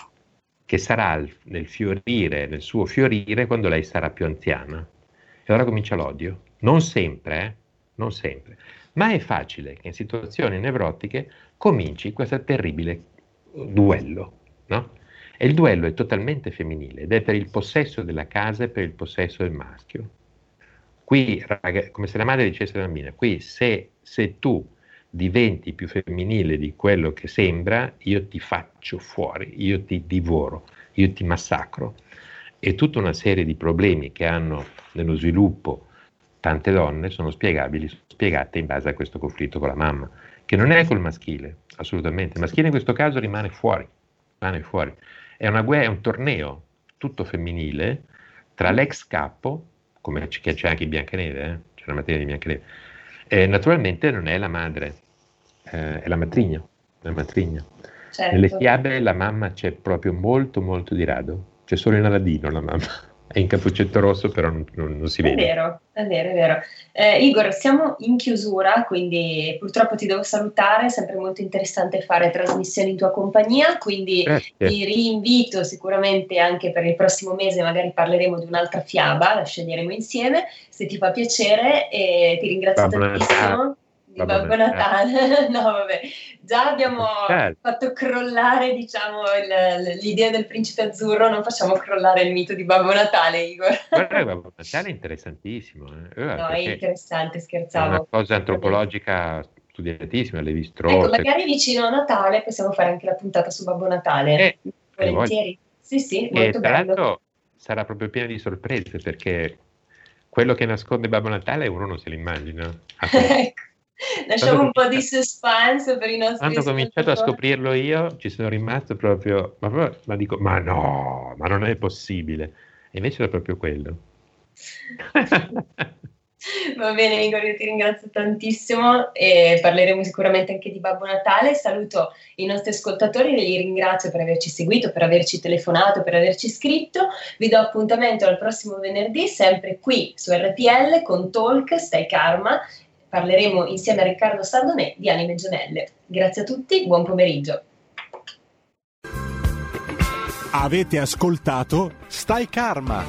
Speaker 4: che sarà nel fiorire, nel suo fiorire, quando lei sarà più anziana. E allora comincia l'odio. Non sempre, eh? Non sempre. Ma è facile che in situazioni nevrotiche cominci questo terribile duello, no? E il duello è totalmente femminile ed è per il possesso della casa e per il possesso del maschio. Qui, come se la madre dicesse alla bambina, qui se, se tu diventi più femminile di quello che sembra, io ti faccio fuori, io ti divoro, io ti massacro. E tutta una serie di problemi che hanno nello sviluppo tante donne sono spiegabili, spiegate in base a questo conflitto con la mamma, che non è col maschile, assolutamente. Il maschile in questo caso rimane fuori, rimane fuori. È una guerra, è un torneo tutto femminile tra l'ex capo come c'è anche in Biancaneve, eh? c'è la materia di Biancaneve. Eh, naturalmente non è la madre, eh, è la matrigna. La matrigna. Certo. Nelle fiabe la mamma c'è proprio molto molto di rado, c'è solo in Aladino la mamma è in cappuccetto rosso, però non, non, non si vede.
Speaker 3: È vero, è vero, è vero. Eh, Igor, siamo in chiusura, quindi purtroppo ti devo salutare, è sempre molto interessante fare trasmissioni in tua compagnia, quindi Grazie. ti rinvito sicuramente anche per il prossimo mese, magari parleremo di un'altra fiaba, la sceglieremo insieme, se ti fa piacere, e ti ringrazio Babbo tantissimo. Di Babbo, Babbo Natale. Natale. *laughs* no, vabbè, già abbiamo certo. fatto crollare, diciamo, il, l'idea del principe azzurro, non facciamo crollare il mito di Babbo Natale, Igor. *laughs*
Speaker 4: Guarda, Babbo Natale è interessantissimo. Eh?
Speaker 3: no, è interessante, scherzavo. È
Speaker 4: una cosa antropologica studiatissima, le vistrose.
Speaker 3: Ecco, magari vicino a Natale possiamo fare anche la puntata su Babbo Natale. Eh, Volentieri. Sì, sì, molto
Speaker 4: e, tra bello. l'altro sarà proprio piena di sorprese perché quello che nasconde Babbo Natale uno non se l'immagina. *laughs*
Speaker 3: ecco. Lasciamo un po' di suspense per i nostri
Speaker 4: Quando ho cominciato a scoprirlo io, ci sono rimasto proprio, ma, ma dico, ma no, ma non è possibile. E invece era proprio quello. *laughs*
Speaker 3: Va bene Igor, io ti ringrazio tantissimo e parleremo sicuramente anche di Babbo Natale. Saluto i nostri ascoltatori e li ringrazio per averci seguito, per averci telefonato, per averci scritto. Vi do appuntamento al prossimo venerdì, sempre qui su RPL con Talk, Stai Karma parleremo insieme a Riccardo Sardonè di Anime Gemelle. Grazie a tutti, buon pomeriggio.
Speaker 1: Avete ascoltato Stai Karma